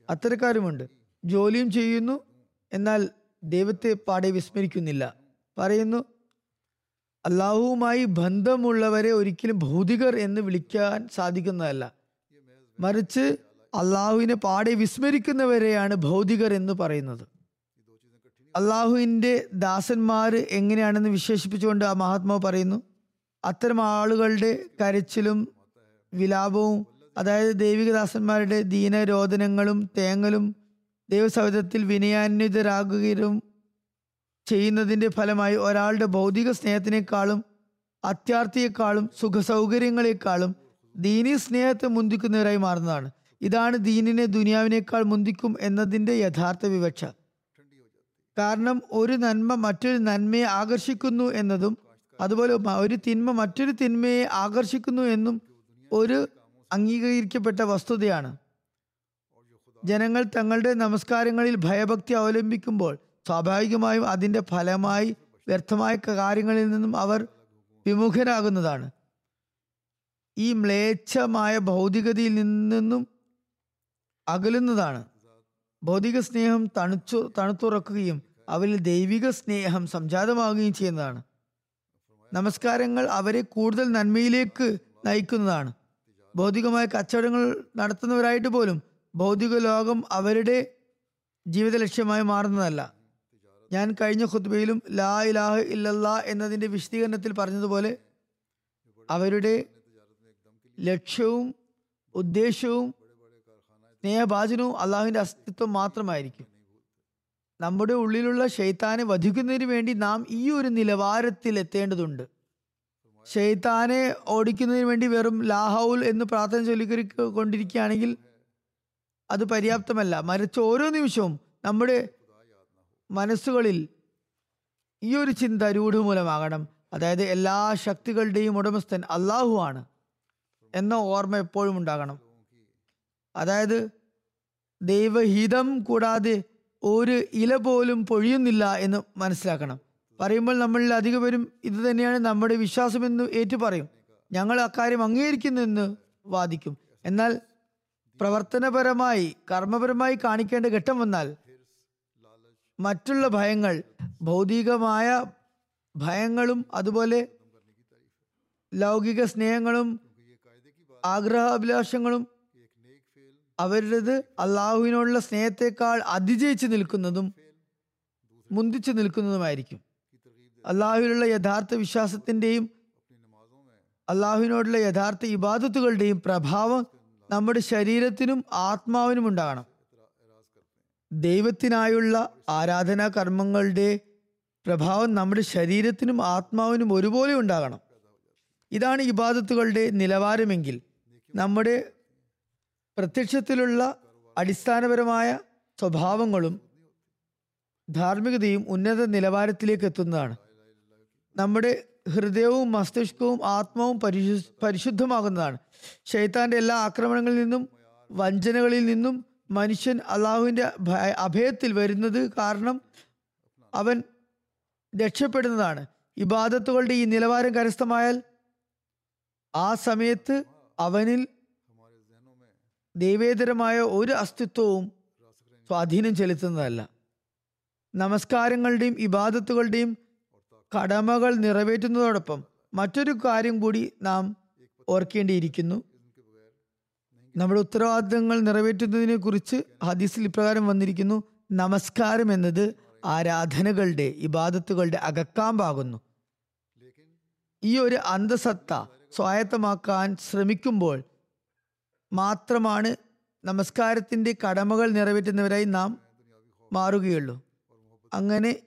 B: അത്തരക്കാരുമുണ്ട്. ജോലിയും ചെയ്യുന്നു എന്നാൽ ദൈവത്തെ പാടെ വിസ്മരിക്കുന്നില്ല. പറയുന്നു അള്ളാഹുവുമായി ബന്ധമുള്ളവരെ ഒരിക്കലും ഭൗതികർ എന്ന് വിളിക്കാൻ സാധിക്കുന്നതല്ല. മറിച്ച് അള്ളാഹുവിനെ പാടെ വിസ്മരിക്കുന്നവരെയാണ് ഭൗതികർ എന്ന് പറയുന്നത്. അള്ളാഹുവിന്റെ ദാസന്മാർ എങ്ങനെയാണെന്ന് വിശേഷിപ്പിച്ചുകൊണ്ട് ആ മഹാത്മാവ് പറയുന്നു അത്തരം ആളുകളുടെ കരച്ചിലും വിലാപവും അതായത് ദൈവികദാസന്മാരുടെ ദീനരോധനങ്ങളും തേങ്ങലും ദൈവസവിധത്തിൽ വിനയാന്വിതരാകുകയും ചെയ്യുന്നതിന്റെ ഫലമായി ഒരാളുടെ ഭൗതിക സ്നേഹത്തിനേക്കാളും അത്യാർത്ഥിയെക്കാളും സുഖസൗകര്യങ്ങളെക്കാളും ദീനി സ്നേഹത്തെ മുന്തിക്കുന്നവരായി മാറുന്നതാണ്. ഇതാണ് ദീനിനെ ദുനിയാവിനേക്കാൾ മുന്തിക്കും എന്നതിന്റെ യഥാർത്ഥ വിവക്ഷ. കാരണം ഒരു നന്മ മറ്റൊരു നന്മയെ ആകർഷിക്കുന്നു എന്നതും അതുപോലെ ഒരു തിന്മ മറ്റൊരു തിന്മയെ ആകർഷിക്കുന്നു എന്നും ഒരു അംഗീകരിക്കപ്പെട്ട വസ്തുതയാണ്. ജനങ്ങൾ തങ്ങളുടെ നമസ്കാരങ്ങളിൽ ഭയഭക്തി അവലംബിക്കുമ്പോൾ സ്വാഭാവികമായും അതിന്റെ ഫലമായി വ്യർത്ഥമായ കാര്യങ്ങളിൽ നിന്നും അവർ വിമുഖരാകുന്നതാണ്. ഈ മ്ലേച്ഛമായ ഭൗതികതയിൽ നിന്നും അകലുന്നതാണ്. ഭൗതിക സ്നേഹം തണുച്ചു തണുത്തുറക്കുകയും അവരിൽ ദൈവിക സ്നേഹം സംജാതമാകുകയും ചെയ്യുന്നതാണ്. നമസ്കാരങ്ങൾ അവരെ കൂടുതൽ നന്മയിലേക്ക് നയിക്കുന്നതാണ്. ഭൗതികമായ കച്ചവടങ്ങൾ നടത്തുന്നവരായിട്ട് പോലും ഭൗതിക ലോകം അവരുടെ ജീവിത ലക്ഷ്യമായി മാറുന്നതല്ല. ഞാൻ കഴിഞ്ഞ ഖുത്ബയിലും ലാ ഇലാഹ് ഇല്ലല്ലാ എന്നതിന്റെ വിശദീകരണത്തിൽ പറഞ്ഞതുപോലെ അവരുടെ ലക്ഷ്യവും ഉദ്ദേശവും സ്നേഹഭാചനവും അള്ളാഹുവിന്റെ അസ്തിത്വം മാത്രമായിരിക്കും. നമ്മുടെ ഉള്ളിലുള്ള ഷെയ്ത്താനെ വധിക്കുന്നതിന് വേണ്ടി നാം ഈ ഒരു നിലവാരത്തിൽ എത്തേണ്ടതുണ്ട്. ഷെയ്ത്താനെ ഓടിക്കുന്നതിന് വേണ്ടി വെറും ലാഹൌൽ എന്ന് പ്രാർത്ഥന ചൊല്ലിക്കൊണ്ടിരിക്കുകയാണെങ്കിൽ അത് പര്യാപ്തമല്ല. മറിച്ച് ഓരോ നിമിഷവും നമ്മുടെ മനസ്സുകളിൽ ഈ ഒരു ചിന്ത രൂഢമൂലമാകണം അതായത് എല്ലാ ശക്തികളുടെയും ഉടമസ്ഥൻ അള്ളാഹു ആണ് എന്ന ഓർമ്മ എപ്പോഴും ഉണ്ടാകണം. അതായത് ദൈവഹിതം കൂടാതെ ഒരു ഇല പോലും പൊഴിയുന്നില്ല എന്ന് മനസ്സിലാക്കണം. പറയുമ്പോൾ നമ്മളിൽ അധിക പേരും ഇത് തന്നെയാണ് നമ്മുടെ വിശ്വാസമെന്ന് ഏറ്റു പറയും. ഞങ്ങൾ അക്കാര്യം അംഗീകരിക്കുന്നെന്ന് വാദിക്കും. എന്നാൽ പ്രവർത്തനപരമായി കർമ്മപരമായി കാണിക്കേണ്ട ഘട്ടം വന്നാൽ മറ്റുള്ള ഭയങ്ങൾ ഭൗതികമായ ഭയങ്ങളും അതുപോലെ ലൗകിക സ്നേഹങ്ങളും ആഗ്രഹാഭിലാഷങ്ങളും അവരുടേത് അള്ളാഹുവിനോടുള്ള സ്നേഹത്തെക്കാൾ അതിജയിച്ച് നിൽക്കുന്നതും മുന്തിച്ചു നിൽക്കുന്നതുമായിരിക്കും. അള്ളാഹുവിനുള്ള യഥാർത്ഥ വിശ്വാസത്തിന്റെയും അള്ളാഹുവിനോടുള്ള യഥാർത്ഥ ഇബാദത്തുകളുടെയും പ്രഭാവം നമ്മുടെ ശരീരത്തിനും ആത്മാവിനും ഉണ്ടാകണം. ദൈവത്തിനായുള്ള ആരാധനാ കർമ്മങ്ങളുടെ പ്രഭാവം നമ്മുടെ ശരീരത്തിനും ആത്മാവിനും ഒരുപോലെ ഉണ്ടാകണം. ഇതാണ് ഇബാദത്തുകളുടെ നിലവാരമെങ്കിൽ നമ്മുടെ പ്രത്യക്ഷത്തിലുള്ള അടിസ്ഥാനപരമായ സ്വഭാവങ്ങളും ധാർമ്മികതയും ഉന്നത നിലവാരത്തിലേക്ക് എത്തുന്നതാണ്. നമ്മുടെ ഹൃദയവും മസ്തിഷ്കവും ആത്മാവും പരിശു പരിശുദ്ധമാകുന്നതാണ്. ഷെയ്ത്താന്റെ എല്ലാ ആക്രമണങ്ങളിൽ നിന്നും വഞ്ചനകളിൽ നിന്നും മനുഷ്യൻ അള്ളാഹുവിന്റെ ഭയ- അഭയത്തിൽ വരുന്നത് കാരണം അവൻ രക്ഷപ്പെടുന്നതാണ്. ഇബാദത്തുകളുടെ ഈ നിലവാരം കരസ്ഥമായാൽ ആ സമയത്ത് അവനിൽ ദൈവേതരമായ ഒരു അസ്തിത്വവും സ്വാധീനം ചെലുത്തുന്നതല്ല. നമസ്കാരങ്ങളുടെയും ഇബാദത്തുകളുടെയും കടമകൾ നിറവേറ്റുന്നതോടൊപ്പം മറ്റൊരു കാര്യം കൂടി നാം ഓർക്കേണ്ടിയിരിക്കുന്നു. നമ്മുടെ ഉത്തരവാദിത്തങ്ങൾ നിറവേറ്റുന്നതിനെ കുറിച്ച് ഹദീസിൽ ഇപ്രകാരം വന്നിരിക്കുന്നു. നമസ്കാരം എന്നത് ആരാധനകളുടെ ഇബാദത്തുകളുടെ അകക്കാമ്പാകുന്നു. ഈ ഒരു അന്തസത്ത സ്വായത്തമാക്കാൻ ശ്രമിക്കുമ്പോൾ മാത്രമാണ് നമസ്കാരത്തിന്റെ കടമകൾ നിറവേറ്റുന്നവരായി നാം മാറുകയുള്ളൂ. അങ്ങനെ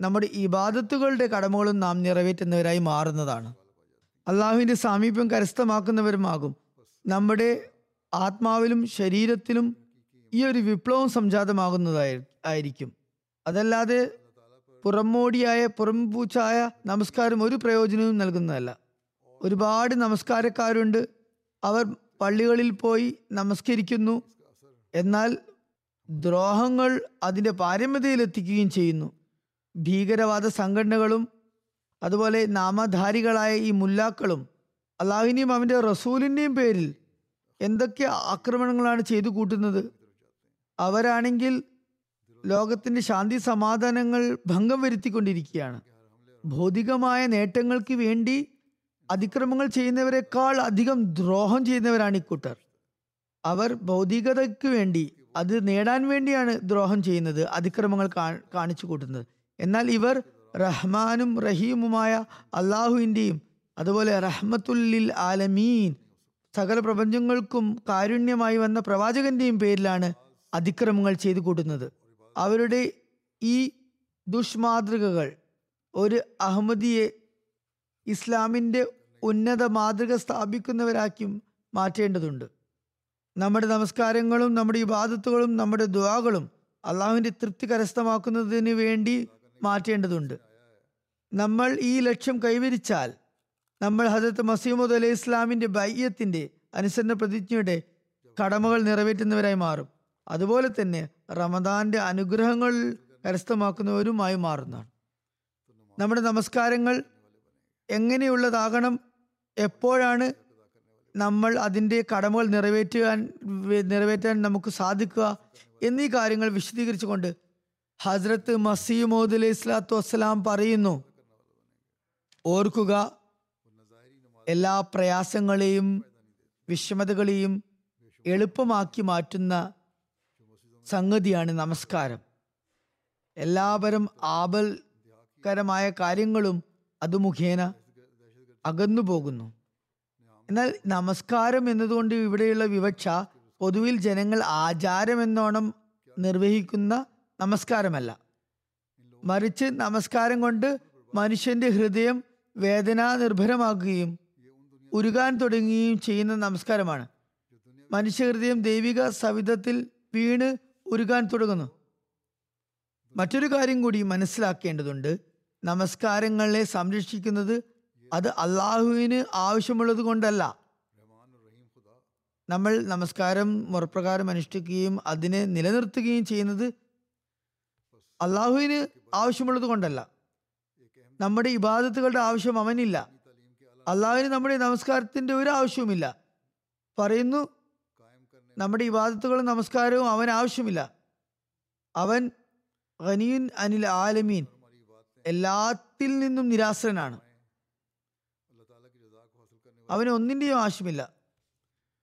B: നമ്മുടെ ഇബാദത്തുകളുടെ കടമകളും നാം നിറവേറ്റുന്നവരായി മാറുന്നതാണ്. അള്ളാഹുവിന്റെ സാമീപ്യം കരസ്ഥമാക്കുന്നവരുമാകും. നമ്മുടെ ആത്മാവിലും ശരീരത്തിലും ഈ ഒരു വിപ്ലവം സംജാതമാകുന്നതായി ആയിരിക്കും. അതല്ലാതെ പുറമോടിയായ പുറംപൂച്ചായ നമസ്കാരം ഒരു പ്രയോജനവും നൽകുന്നതല്ല. ഒരുപാട് നമസ്കാരക്കാരുണ്ട്. അവർ പള്ളികളിൽ പോയി നമസ്കരിക്കുന്നു. എന്നാൽ ദ്രോഹങ്ങൾ അതിന്റെ പാരമ്യതയിലെത്തിക്കുകയും ചെയ്യുന്നു. ഭീകരവാദ സംഘടനകളും അതുപോലെ നാമധാരികളായ ഈ മുല്ലാക്കളും അള്ളാഹുവിനെയും അവന്റെ റസൂലിന്റെയും പേരിൽ എന്തൊക്കെ ആക്രമണങ്ങളാണ് ചെയ്തു കൂട്ടുന്നത്? അവരാണെങ്കിൽ ലോകത്തിന്റെ ശാന്തി സമാധാനങ്ങൾ ഭംഗം വരുത്തിക്കൊണ്ടിരിക്കുകയാണ്. ഭൗതികമായ നേട്ടങ്ങൾക്ക് വേണ്ടി അതിക്രമങ്ങൾ ചെയ്യുന്നവരെക്കാൾ അധികം ദ്രോഹം ചെയ്യുന്നവരാണ് ഇക്കൂട്ടർ അവർ ഭൗതികതയ്ക്ക് വേണ്ടി അത് നേടാൻ വേണ്ടിയാണ് ദ്രോഹം ചെയ്യുന്നത് അതിക്രമങ്ങൾ കാണിച്ചു കൂട്ടുന്നത്. എന്നാൽ ഇവർ റഹ്മാനും റഹീമുമായ അള്ളാഹുവിന്റെയും അതുപോലെ റഹ്മത്തുല്ലിൽ ആലമീൻ സകല പ്രപഞ്ചങ്ങൾക്കും കാരുണ്യമായി വന്ന പ്രവാചകന്റെയും പേരിലാണ് അതിക്രമങ്ങൾ ചെയ്തു കൂട്ടുന്നത്. അവരുടെ ഈ ദുഷ്മാതൃകകൾ ഒരു അഹമ്മദിയെ ഇസ്ലാമിന്റെ ഉന്നത മാതൃക സ്ഥാപിക്കുന്നവരാക്കിയും മാറ്റേണ്ടതുണ്ട്. നമ്മുടെ നമസ്കാരങ്ങളും നമ്മുടെ ഇബാദത്തുകളും നമ്മുടെ ദുആകളും അള്ളാഹുവിന്റെ തൃപ്തി കരസ്ഥമാക്കുന്നതിന് വേണ്ടി മാറ്റേണ്ടതുണ്ട്. നമ്മൾ ഈ ലക്ഷ്യം കൈവരിച്ചാൽ നമ്മൾ ഹജരത്ത് മസീമുദ് അലൈഹി ഇസ്ലാമിന്റെ ബയ്യത്തിന്റെ അനുസരണ പ്രതിജ്ഞയുടെ കടമകൾ നിറവേറ്റുന്നവരായി മാറും. അതുപോലെ തന്നെ റമദാന്റെ അനുഗ്രഹങ്ങൾ കരസ്ഥമാക്കുന്നവരുമായി മാറുന്നതാണ്. നമ്മുടെ നമസ്കാരങ്ങൾ എങ്ങനെയുള്ളതാകണം? എപ്പോഴാണ് നമ്മൾ അതിന്റെ കടമകൾ നിറവേറ്റുവാൻ നിറവേറ്റാൻ നമുക്ക് സാധിക്കുക? എന്നീ കാര്യങ്ങൾ വിശദീകരിച്ചുകൊണ്ട് ഹസ്രത്ത് മസീമോദ് അലൈഹി സ്വലാത്തു വസ്സലാം പറയുന്നു. ഓർക്കുക എല്ലാ പ്രയാസങ്ങളെയും വിഷമതകളെയും എളുപ്പമാക്കി മാറ്റുന്ന സംഗതിയാണ് നമസ്കാരം. എല്ലാവരും ആപൽക്കരമായ കാര്യങ്ങളും അത് മുഖേന അകന്നു പോകുന്നു. എന്നാൽ നമസ്കാരം എന്നതുകൊണ്ട് ഇവിടെയുള്ള വിവക്ഷ പൊതുവിൽ ജനങ്ങൾ ആചാരമെന്നോണം നിർവഹിക്കുന്ന നമസ്കാരമല്ല. മറിച്ച് നമസ്കാരം കൊണ്ട് മനുഷ്യന്റെ ഹൃദയം വേദനാ നിർഭരമാക്കുകയും ഉരുകാൻ തുടങ്ങുകയും ചെയ്യുന്ന നമസ്കാരമാണ്. മനുഷ്യഹൃദയം ദൈവിക സവിധത്തിൽ വീണ് ഉരുകാൻ തുടങ്ങുന്നു. മറ്റൊരു കാര്യം കൂടി മനസ്സിലാക്കേണ്ടതുണ്ട്. നമസ്കാരങ്ങളെ സംരക്ഷിക്കുന്നത് അത് അള്ളാഹുവിന് ആവശ്യമുള്ളത് കൊണ്ടല്ല. നമ്മൾ നമസ്കാരം മുറപ്രകാരം അനുഷ്ഠിക്കുകയും അതിനെ നിലനിർത്തുകയും ചെയ്യുന്നത് അള്ളാഹുവിന് ആവശ്യമുള്ളത് കൊണ്ടല്ല. നമ്മുടെ ഇബാദത്തുകളുടെ ആവശ്യം അവനില്ല. അള്ളാഹുവിന് നമ്മുടെ നമസ്കാരത്തിന്റെ ഒരു ആവശ്യവുമില്ല. പറയുന്നു നമ്മുടെ ഇബാദത്തുകളും നമസ്കാരവും അവൻ ആവശ്യമില്ല. അവൻ ഖനിയുൻ അനിൽ ആലമീൻ. എല്ലാത്തിൽ നിന്നും
A: നിരാശ്രനാണ്
B: അവന് ഒന്നിന്റെയും ആവശ്യമില്ല.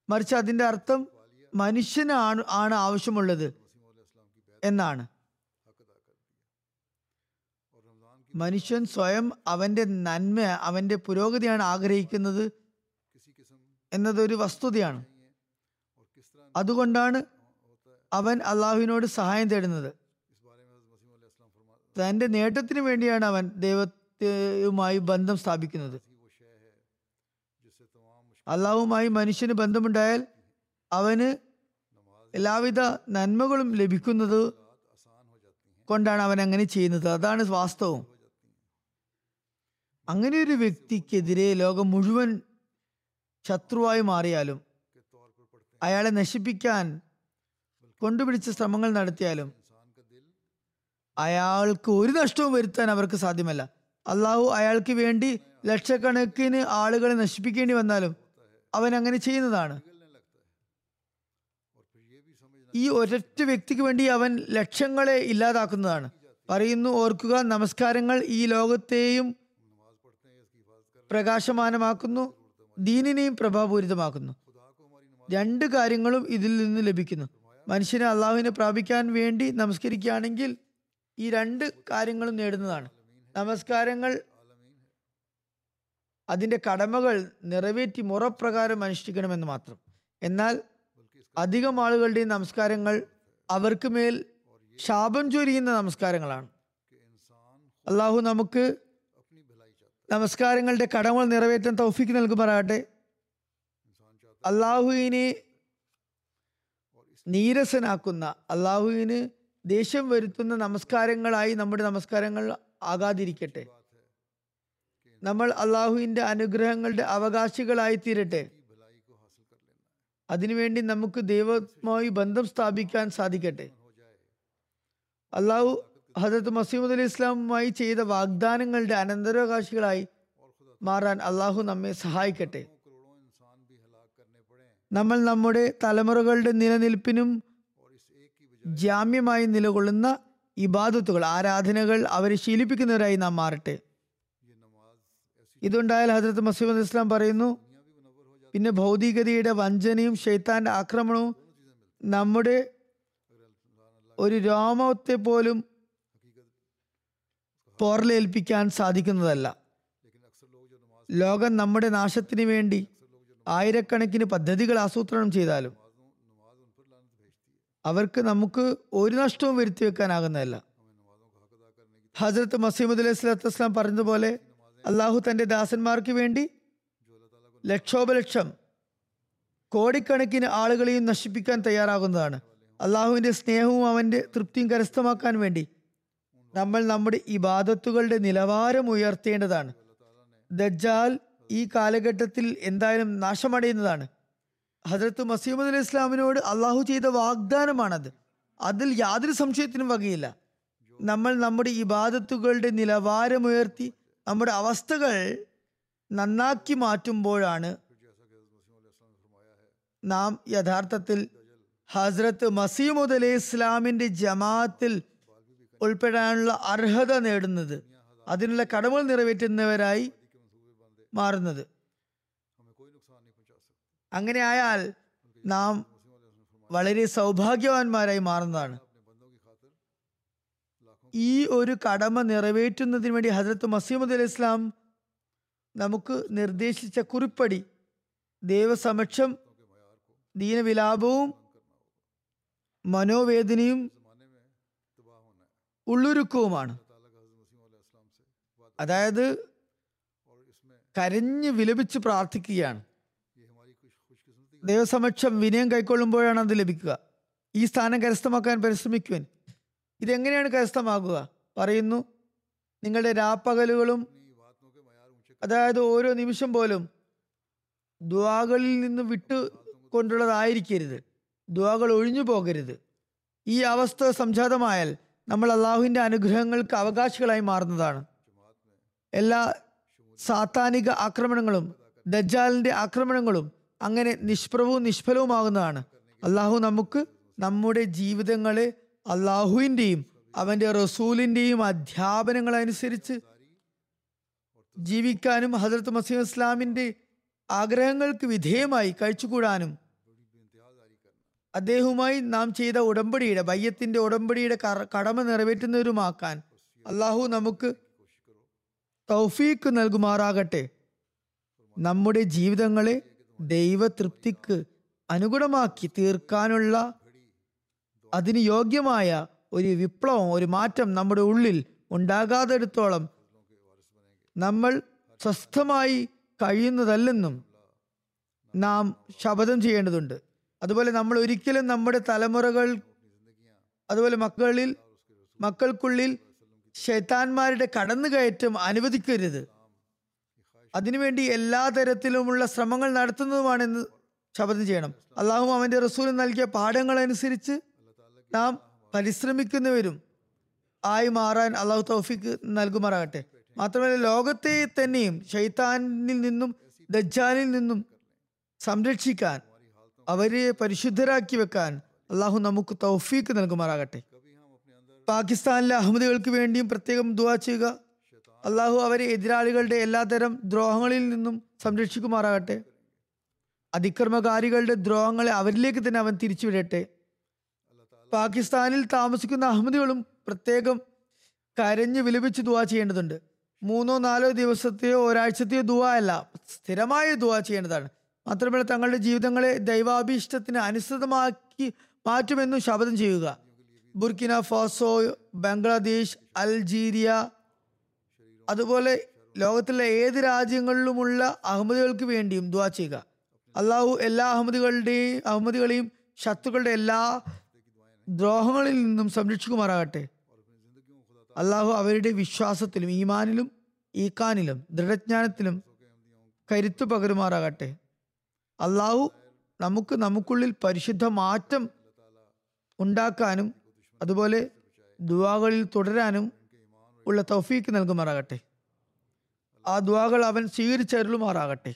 B: മറിച്ച് അതിന്റെ അർത്ഥം മനുഷ്യനാണ് ആണ് ആവശ്യമുള്ളത് എന്നാണ്. മനുഷ്യൻ സ്വയം അവന്റെ നന്മ അവന്റെ പുരോഗതിയാണ് ആഗ്രഹിക്കുന്നത് എന്നതൊരു വസ്തുതയാണ്. അതുകൊണ്ടാണ് അവൻ അള്ളാഹുവിനോട് സഹായം തേടുന്നത്. തന്റെ നേട്ടത്തിന് വേണ്ടിയാണ് അവൻ ദൈവത്തെയുമായി ബന്ധം സ്ഥാപിക്കുന്നത്. അള്ളാഹുമായി മനുഷ്യന് ബന്ധമുണ്ടായാൽ അവന് എല്ലാവിധ നന്മകളും ലഭിക്കുന്നത് കൊണ്ടാണ് അവൻ അങ്ങനെ ചെയ്യുന്നത്. അതാണ് വാസ്തവം. അങ്ങനെ ഒരു വ്യക്തിക്കെതിരെ ലോകം മുഴുവൻ ശത്രുവായി മാറിയാലും അയാളെ നശിപ്പിക്കാൻ കൊണ്ടുപിടിച്ച ശ്രമങ്ങൾ നടത്തിയാലും അയാൾക്ക് ഒരു നഷ്ടവും വരുത്താൻ അവർക്ക് സാധ്യമല്ല. അള്ളാഹു അയാൾക്ക് വേണ്ടി ലക്ഷക്കണക്കിന് ആളുകളെ നശിപ്പിക്കേണ്ടി വന്നാലും അവൻ അങ്ങനെ ചെയ്യുന്നതാണ്. ഈ ഒരൊറ്റ വ്യക്തിക്ക് വേണ്ടി അവൻ ലക്ഷങ്ങളെ ഇല്ലാതാക്കുന്നതാണ്. പറയുന്നു ഓർക്കുക നമസ്കാരങ്ങൾ ഈ ലോകത്തെയും പ്രകാശമാനമാക്കുന്നു ദീനിനെയും പ്രഭാപൂരിതമാക്കുന്നു. രണ്ട് കാര്യങ്ങളും ഇതിൽ നിന്ന് ലഭിക്കുന്നു. മനുഷ്യനെ അള്ളാഹുവിനെ പ്രാപിക്കാൻ വേണ്ടി നമസ്കരിക്കുകയാണെങ്കിൽ ഈ രണ്ട് കാര്യങ്ങളും നേടുന്നതാണ്. നമസ്കാരങ്ങൾ അതിന്റെ കടമകൾ നിറവേറ്റി മുറപ്രകാരം അനുഷ്ഠിക്കണമെന്ന് മാത്രം. എന്നാൽ അധികം ആളുകളുടെ നമസ്കാരങ്ങൾ അവർക്ക് മേൽ ശാപം ചൊരിയുന്ന നമസ്കാരങ്ങളാണ്. അള്ളാഹു നമുക്ക് നമസ്കാരങ്ങളുടെ കടങ്ങൾ നിറവേറ്റാൻ തൗഫിക്ക് നൽകുമാറാകട്ടെ. അള്ളാഹുവിനെ നീരസനാക്കുന്ന അള്ളാഹുവിന് ദേഷ്യം വരുത്തുന്ന നമസ്കാരങ്ങളായി നമ്മുടെ നമസ്കാരങ്ങൾ ആകാതിരിക്കട്ടെ. നമ്മൾ അള്ളാഹുവിന്റെ അനുഗ്രഹങ്ങളുടെ അവകാശികളായി തീരട്ടെ. അതിനുവേണ്ടി നമുക്ക് ദൈവമായി ബന്ധം സ്ഥാപിക്കാൻ സാധിക്കട്ടെ. അള്ളാഹു ഹജരത്ത് മസീമുദ് അലി ഇസ്ലാമുമായി ചെയ്ത വാഗ്ദാനങ്ങളുടെ അനന്തരാവകാശികളായി മാറാൻ അള്ളാഹു നമ്മെ സഹായിക്കട്ടെ. നമ്മൾ നമ്മുടെ തലമുറകളുടെ നിലനിൽപ്പിനും ജാമ്യമായി നിലകൊള്ളുന്ന ഇബാദത്തുകൾ ആരാധനകൾ അവരെ ശീലിപ്പിക്കുന്നവരായി നാം മാറട്ടെ. ഇതുണ്ടായാൽ ഹജരത്ത് മസീമദ് ഇസ്ലാം പറയുന്നു പിന്നെ ഭൗതികതയുടെ വഞ്ചനയും ഷെയ്ത്താന്റെ ആക്രമണവും നമ്മുടെ ഒരു രോമത്തെ പോലും പോറലേൽപ്പിക്കാൻ സാധിക്കുന്നതല്ല. ലോകം നമ്മുടെ നാശത്തിന് വേണ്ടി ആയിരക്കണക്കിന് പദ്ധതികൾ ആസൂത്രണം ചെയ്താലും അവർക്ക് നമുക്ക് ഒരു നഷ്ടവും വരുത്തി വെക്കാനാകുന്നതല്ല. ഹസരത്ത് മസീമുദ് അലൈഹി സ്വലാത്തു പറഞ്ഞതുപോലെ അള്ളാഹു തന്റെ ദാസന്മാർക്ക് വേണ്ടി ലക്ഷോപലക്ഷം കോടിക്കണക്കിന് ആളുകളെയും നശിപ്പിക്കാൻ തയ്യാറാകുന്നതാണ്. അള്ളാഹുവിന്റെ സ്നേഹവും അവന്റെ തൃപ്തിയും കരസ്ഥമാക്കാൻ വേണ്ടി നമ്മൾ നമ്മുടെ ഇബാദത്തുകളുടെ നിലവാരം ഉയർത്തേണ്ടതാണ്. ദജ്ജാൽ ഈ കാലഘട്ടത്തിൽ എന്തായാലും നാശമടയുന്നതാണ്. ഹജ്രത്ത് മസീമദ് അലി ഇസ്ലാമിനോട് അള്ളാഹു ചെയ്ത വാഗ്ദാനമാണത്. അതിൽ യാതൊരു സംശയത്തിനും വകയില്ല. നമ്മൾ നമ്മുടെ ഇബാദത്തുകളുടെ നിലവാരമുയർത്തി നമ്മുടെ അവസ്ഥകൾ നന്നാക്കി മാറ്റുമ്പോഴാണ് നാം യഥാർത്ഥത്തിൽ ഹസ്രത്ത് മസീമുദ് അലൈഹി ഇസ്ലാമിന്റെ ജമാഅത്തിൽ ഉൾപ്പെടാനുള്ള അർഹത നേടുന്നത് അതിനുള്ള കടമകൾ നിറവേറ്റുന്നവരായി മാറുന്നത്. അങ്ങനെ ആയാൽ നാം വളരെ സൗഭാഗ്യവാന്മാരായി മാറുന്നതാണ്. ഈ ഒരു കടമ നിറവേറ്റുന്നതിന് വേണ്ടി ഹസരത്ത് മസീമദ് അലി ഇസ്ലാം നമുക്ക് നിർദ്ദേശിച്ച കുറിപ്പടി ദൈവസമക്ഷം ദീനവിലാപവും മനോവേദനയും ഉള്ളൊരുക്കവുമാണ്. അതായത് കരഞ്ഞ് വിലപിച്ച് പ്രാർത്ഥിക്കുകയാണ്. ദൈവസമക്ഷം വിനയം കൈക്കൊള്ളുമ്പോഴാണ് അത് ലഭിക്കുക. ഈ സ്ഥാനം കരസ്ഥമാക്കാൻ പരിശ്രമിക്കുവാൻ. ഇതെങ്ങനെയാണ് കരസ്ഥമാകുക? പറയുന്നു നിങ്ങളുടെ രാപ്പകലുകളും അതായത് ഓരോ നിമിഷം പോലും ദ്വാകളിൽ നിന്ന് വിട്ട് കൊണ്ടുള്ളതായിരിക്കരുത്. ദ്വാകൾ ഒഴിഞ്ഞു പോകരുത്. ഈ അവസ്ഥ സംജാതമായാൽ നമ്മൾ അള്ളാഹുവിന്റെ അനുഗ്രഹങ്ങൾക്ക് അവകാശികളായി മാറുന്നതാണ്. എല്ലാ സാത്താനിക ആക്രമണങ്ങളും ദജാലിന്റെ ആക്രമണങ്ങളും അങ്ങനെ നിഷ്പ്രഭവും നിഷ്ഫലവുമാകുന്നതാണ്. അള്ളാഹു നമുക്ക് നമ്മുടെ ജീവിതങ്ങളെ അള്ളാഹുവിന്റെയും അവന്റെ റസൂലിന്റെയും അധ്യാപനങ്ങൾ അനുസരിച്ച് ജീവിക്കാനും ഹജറത്ത് മസീം ഇസ്ലാമിന്റെ ആഗ്രഹങ്ങൾക്ക് വിധേയമായി കഴിച്ചുകൂടാനും അദ്ദേഹവുമായി നാം ചെയ്ത ഉടമ്പടിയുടെ ബയ്യത്തിന്റെ ഉടമ്പടിയുടെ കടമ നിറവേറ്റുന്നവരുമാക്കാൻ അള്ളാഹു നമുക്ക് തൗഫീക്ക് നൽകുമാറാകട്ടെ. നമ്മുടെ ജീവിതങ്ങളെ ദൈവതൃപ്തിക്ക് അനുഗുണമാക്കി തീർക്കാനുള്ള അതിന് യോഗ്യമായ ഒരു വിപ്ലവം ഒരു മാറ്റം നമ്മുടെ ഉള്ളിൽ ഉണ്ടാകാതെടുത്തോളം നമ്മൾ സ്വസ്ഥമായി കഴിയുന്നതല്ലെന്നും നാം ശപഥം ചെയ്യേണ്ടതുണ്ട്. അതുപോലെ നമ്മൾ ഒരിക്കലും നമ്മുടെ തലമുറകൾ അതുപോലെ മക്കളിൽ മക്കൾക്കുള്ളിൽ ശൈത്താന്മാരുടെ കടന്നുകയറ്റം അനുവദിക്കരുത്. അതിനുവേണ്ടി എല്ലാ തരത്തിലുമുള്ള ശ്രമങ്ങൾ നടത്തുന്നതുമാണെന്ന് ശപഥം ചെയ്യണം. അള്ളാഹു അവന്റെ റസൂൽ നൽകിയ പാഠങ്ങൾ അനുസരിച്ച് നാം പരിശ്രമിക്കുന്നവരും ആയി മാറാൻ അള്ളാഹു തൗഫിക്ക് നൽകുമാറാകട്ടെ. മാത്രമല്ല ലോകത്തെ തന്നെയും ഷെയ്ത്താനിൽ നിന്നും ദജ്ജാലിൽ നിന്നും സംരക്ഷിക്കാൻ അവരെ പരിശുദ്ധരാക്കി വെക്കാൻ അള്ളാഹു നമുക്ക് തൗഫീക്ക് നൽകുമാറാകട്ടെ. പാകിസ്ഥാനിലെ അഹമ്മദികൾക്ക് വേണ്ടിയും പ്രത്യേകം ദുവാ ചെയ്യുക. അള്ളാഹു അവരെ എതിരാളികളുടെ എല്ലാതരം ദ്രോഹങ്ങളിൽ നിന്നും സംരക്ഷിക്കുമാറാകട്ടെ. അതിക്രമകാരികളുടെ ദ്രോഹങ്ങളെ അവരിലേക്ക് തന്നെ അവൻ തിരിച്ചുവിടട്ടെ. പാകിസ്ഥാനിൽ താമസിക്കുന്ന അഹമ്മദികളും പ്രത്യേകം കരഞ്ഞ് വിലപിച്ച് ദുവാ ചെയ്യേണ്ടതുണ്ട്. മൂന്നോ നാലോ ദിവസത്തെയോ ഒരാഴ്ചത്തെയോ ദുവാ അല്ല സ്ഥിരമായ ദുവാ ചെയ്യേണ്ടതാണ്. മാത്രമല്ല തങ്ങളുടെ ജീവിതങ്ങളെ ദൈവാഭീഷ്ടത്തിന് അനുസൃതമാക്കി മാറ്റുമെന്നും ശപഥം ചെയ്യുക. ബുർക്കിന ഫാസോ ബംഗ്ലാദേശ് അൽജീരിയ അതുപോലെ ലോകത്തിലെ ഏത് രാജ്യങ്ങളിലുമുള്ള അഹമ്മദികൾക്ക് വേണ്ടിയും ദുവാ ചെയ്യുക. അള്ളാഹു എല്ലാ അഹമ്മദികളുടെയും അഹമ്മദികളെയും ശത്രുക്കളുടെ എല്ലാ ദ്രോഹങ്ങളിൽ നിന്നും സംരക്ഷിക്കുമാറാകട്ടെ. അള്ളാഹു അവരുടെ വിശ്വാസത്തിലും ഈമാനിലും ഈക്കാനിലും ദൃഢജ്ഞാനത്തിലും കരുത്തു പകരുമാറാകട്ടെ. അള്ളാഹു നമുക്ക് നമുക്കുള്ളിൽ പരിശുദ്ധ മാറ്റം ഉണ്ടാക്കാനും അതുപോലെ ദുവാകളിൽ തുടരാനും ഉള്ള തൗഫീക്ക് നൽകുമാറാകട്ടെ. ആ ദുവാകൾ അവൻ സ്വീകരിച്ചരുളുമാറാകട്ടെ.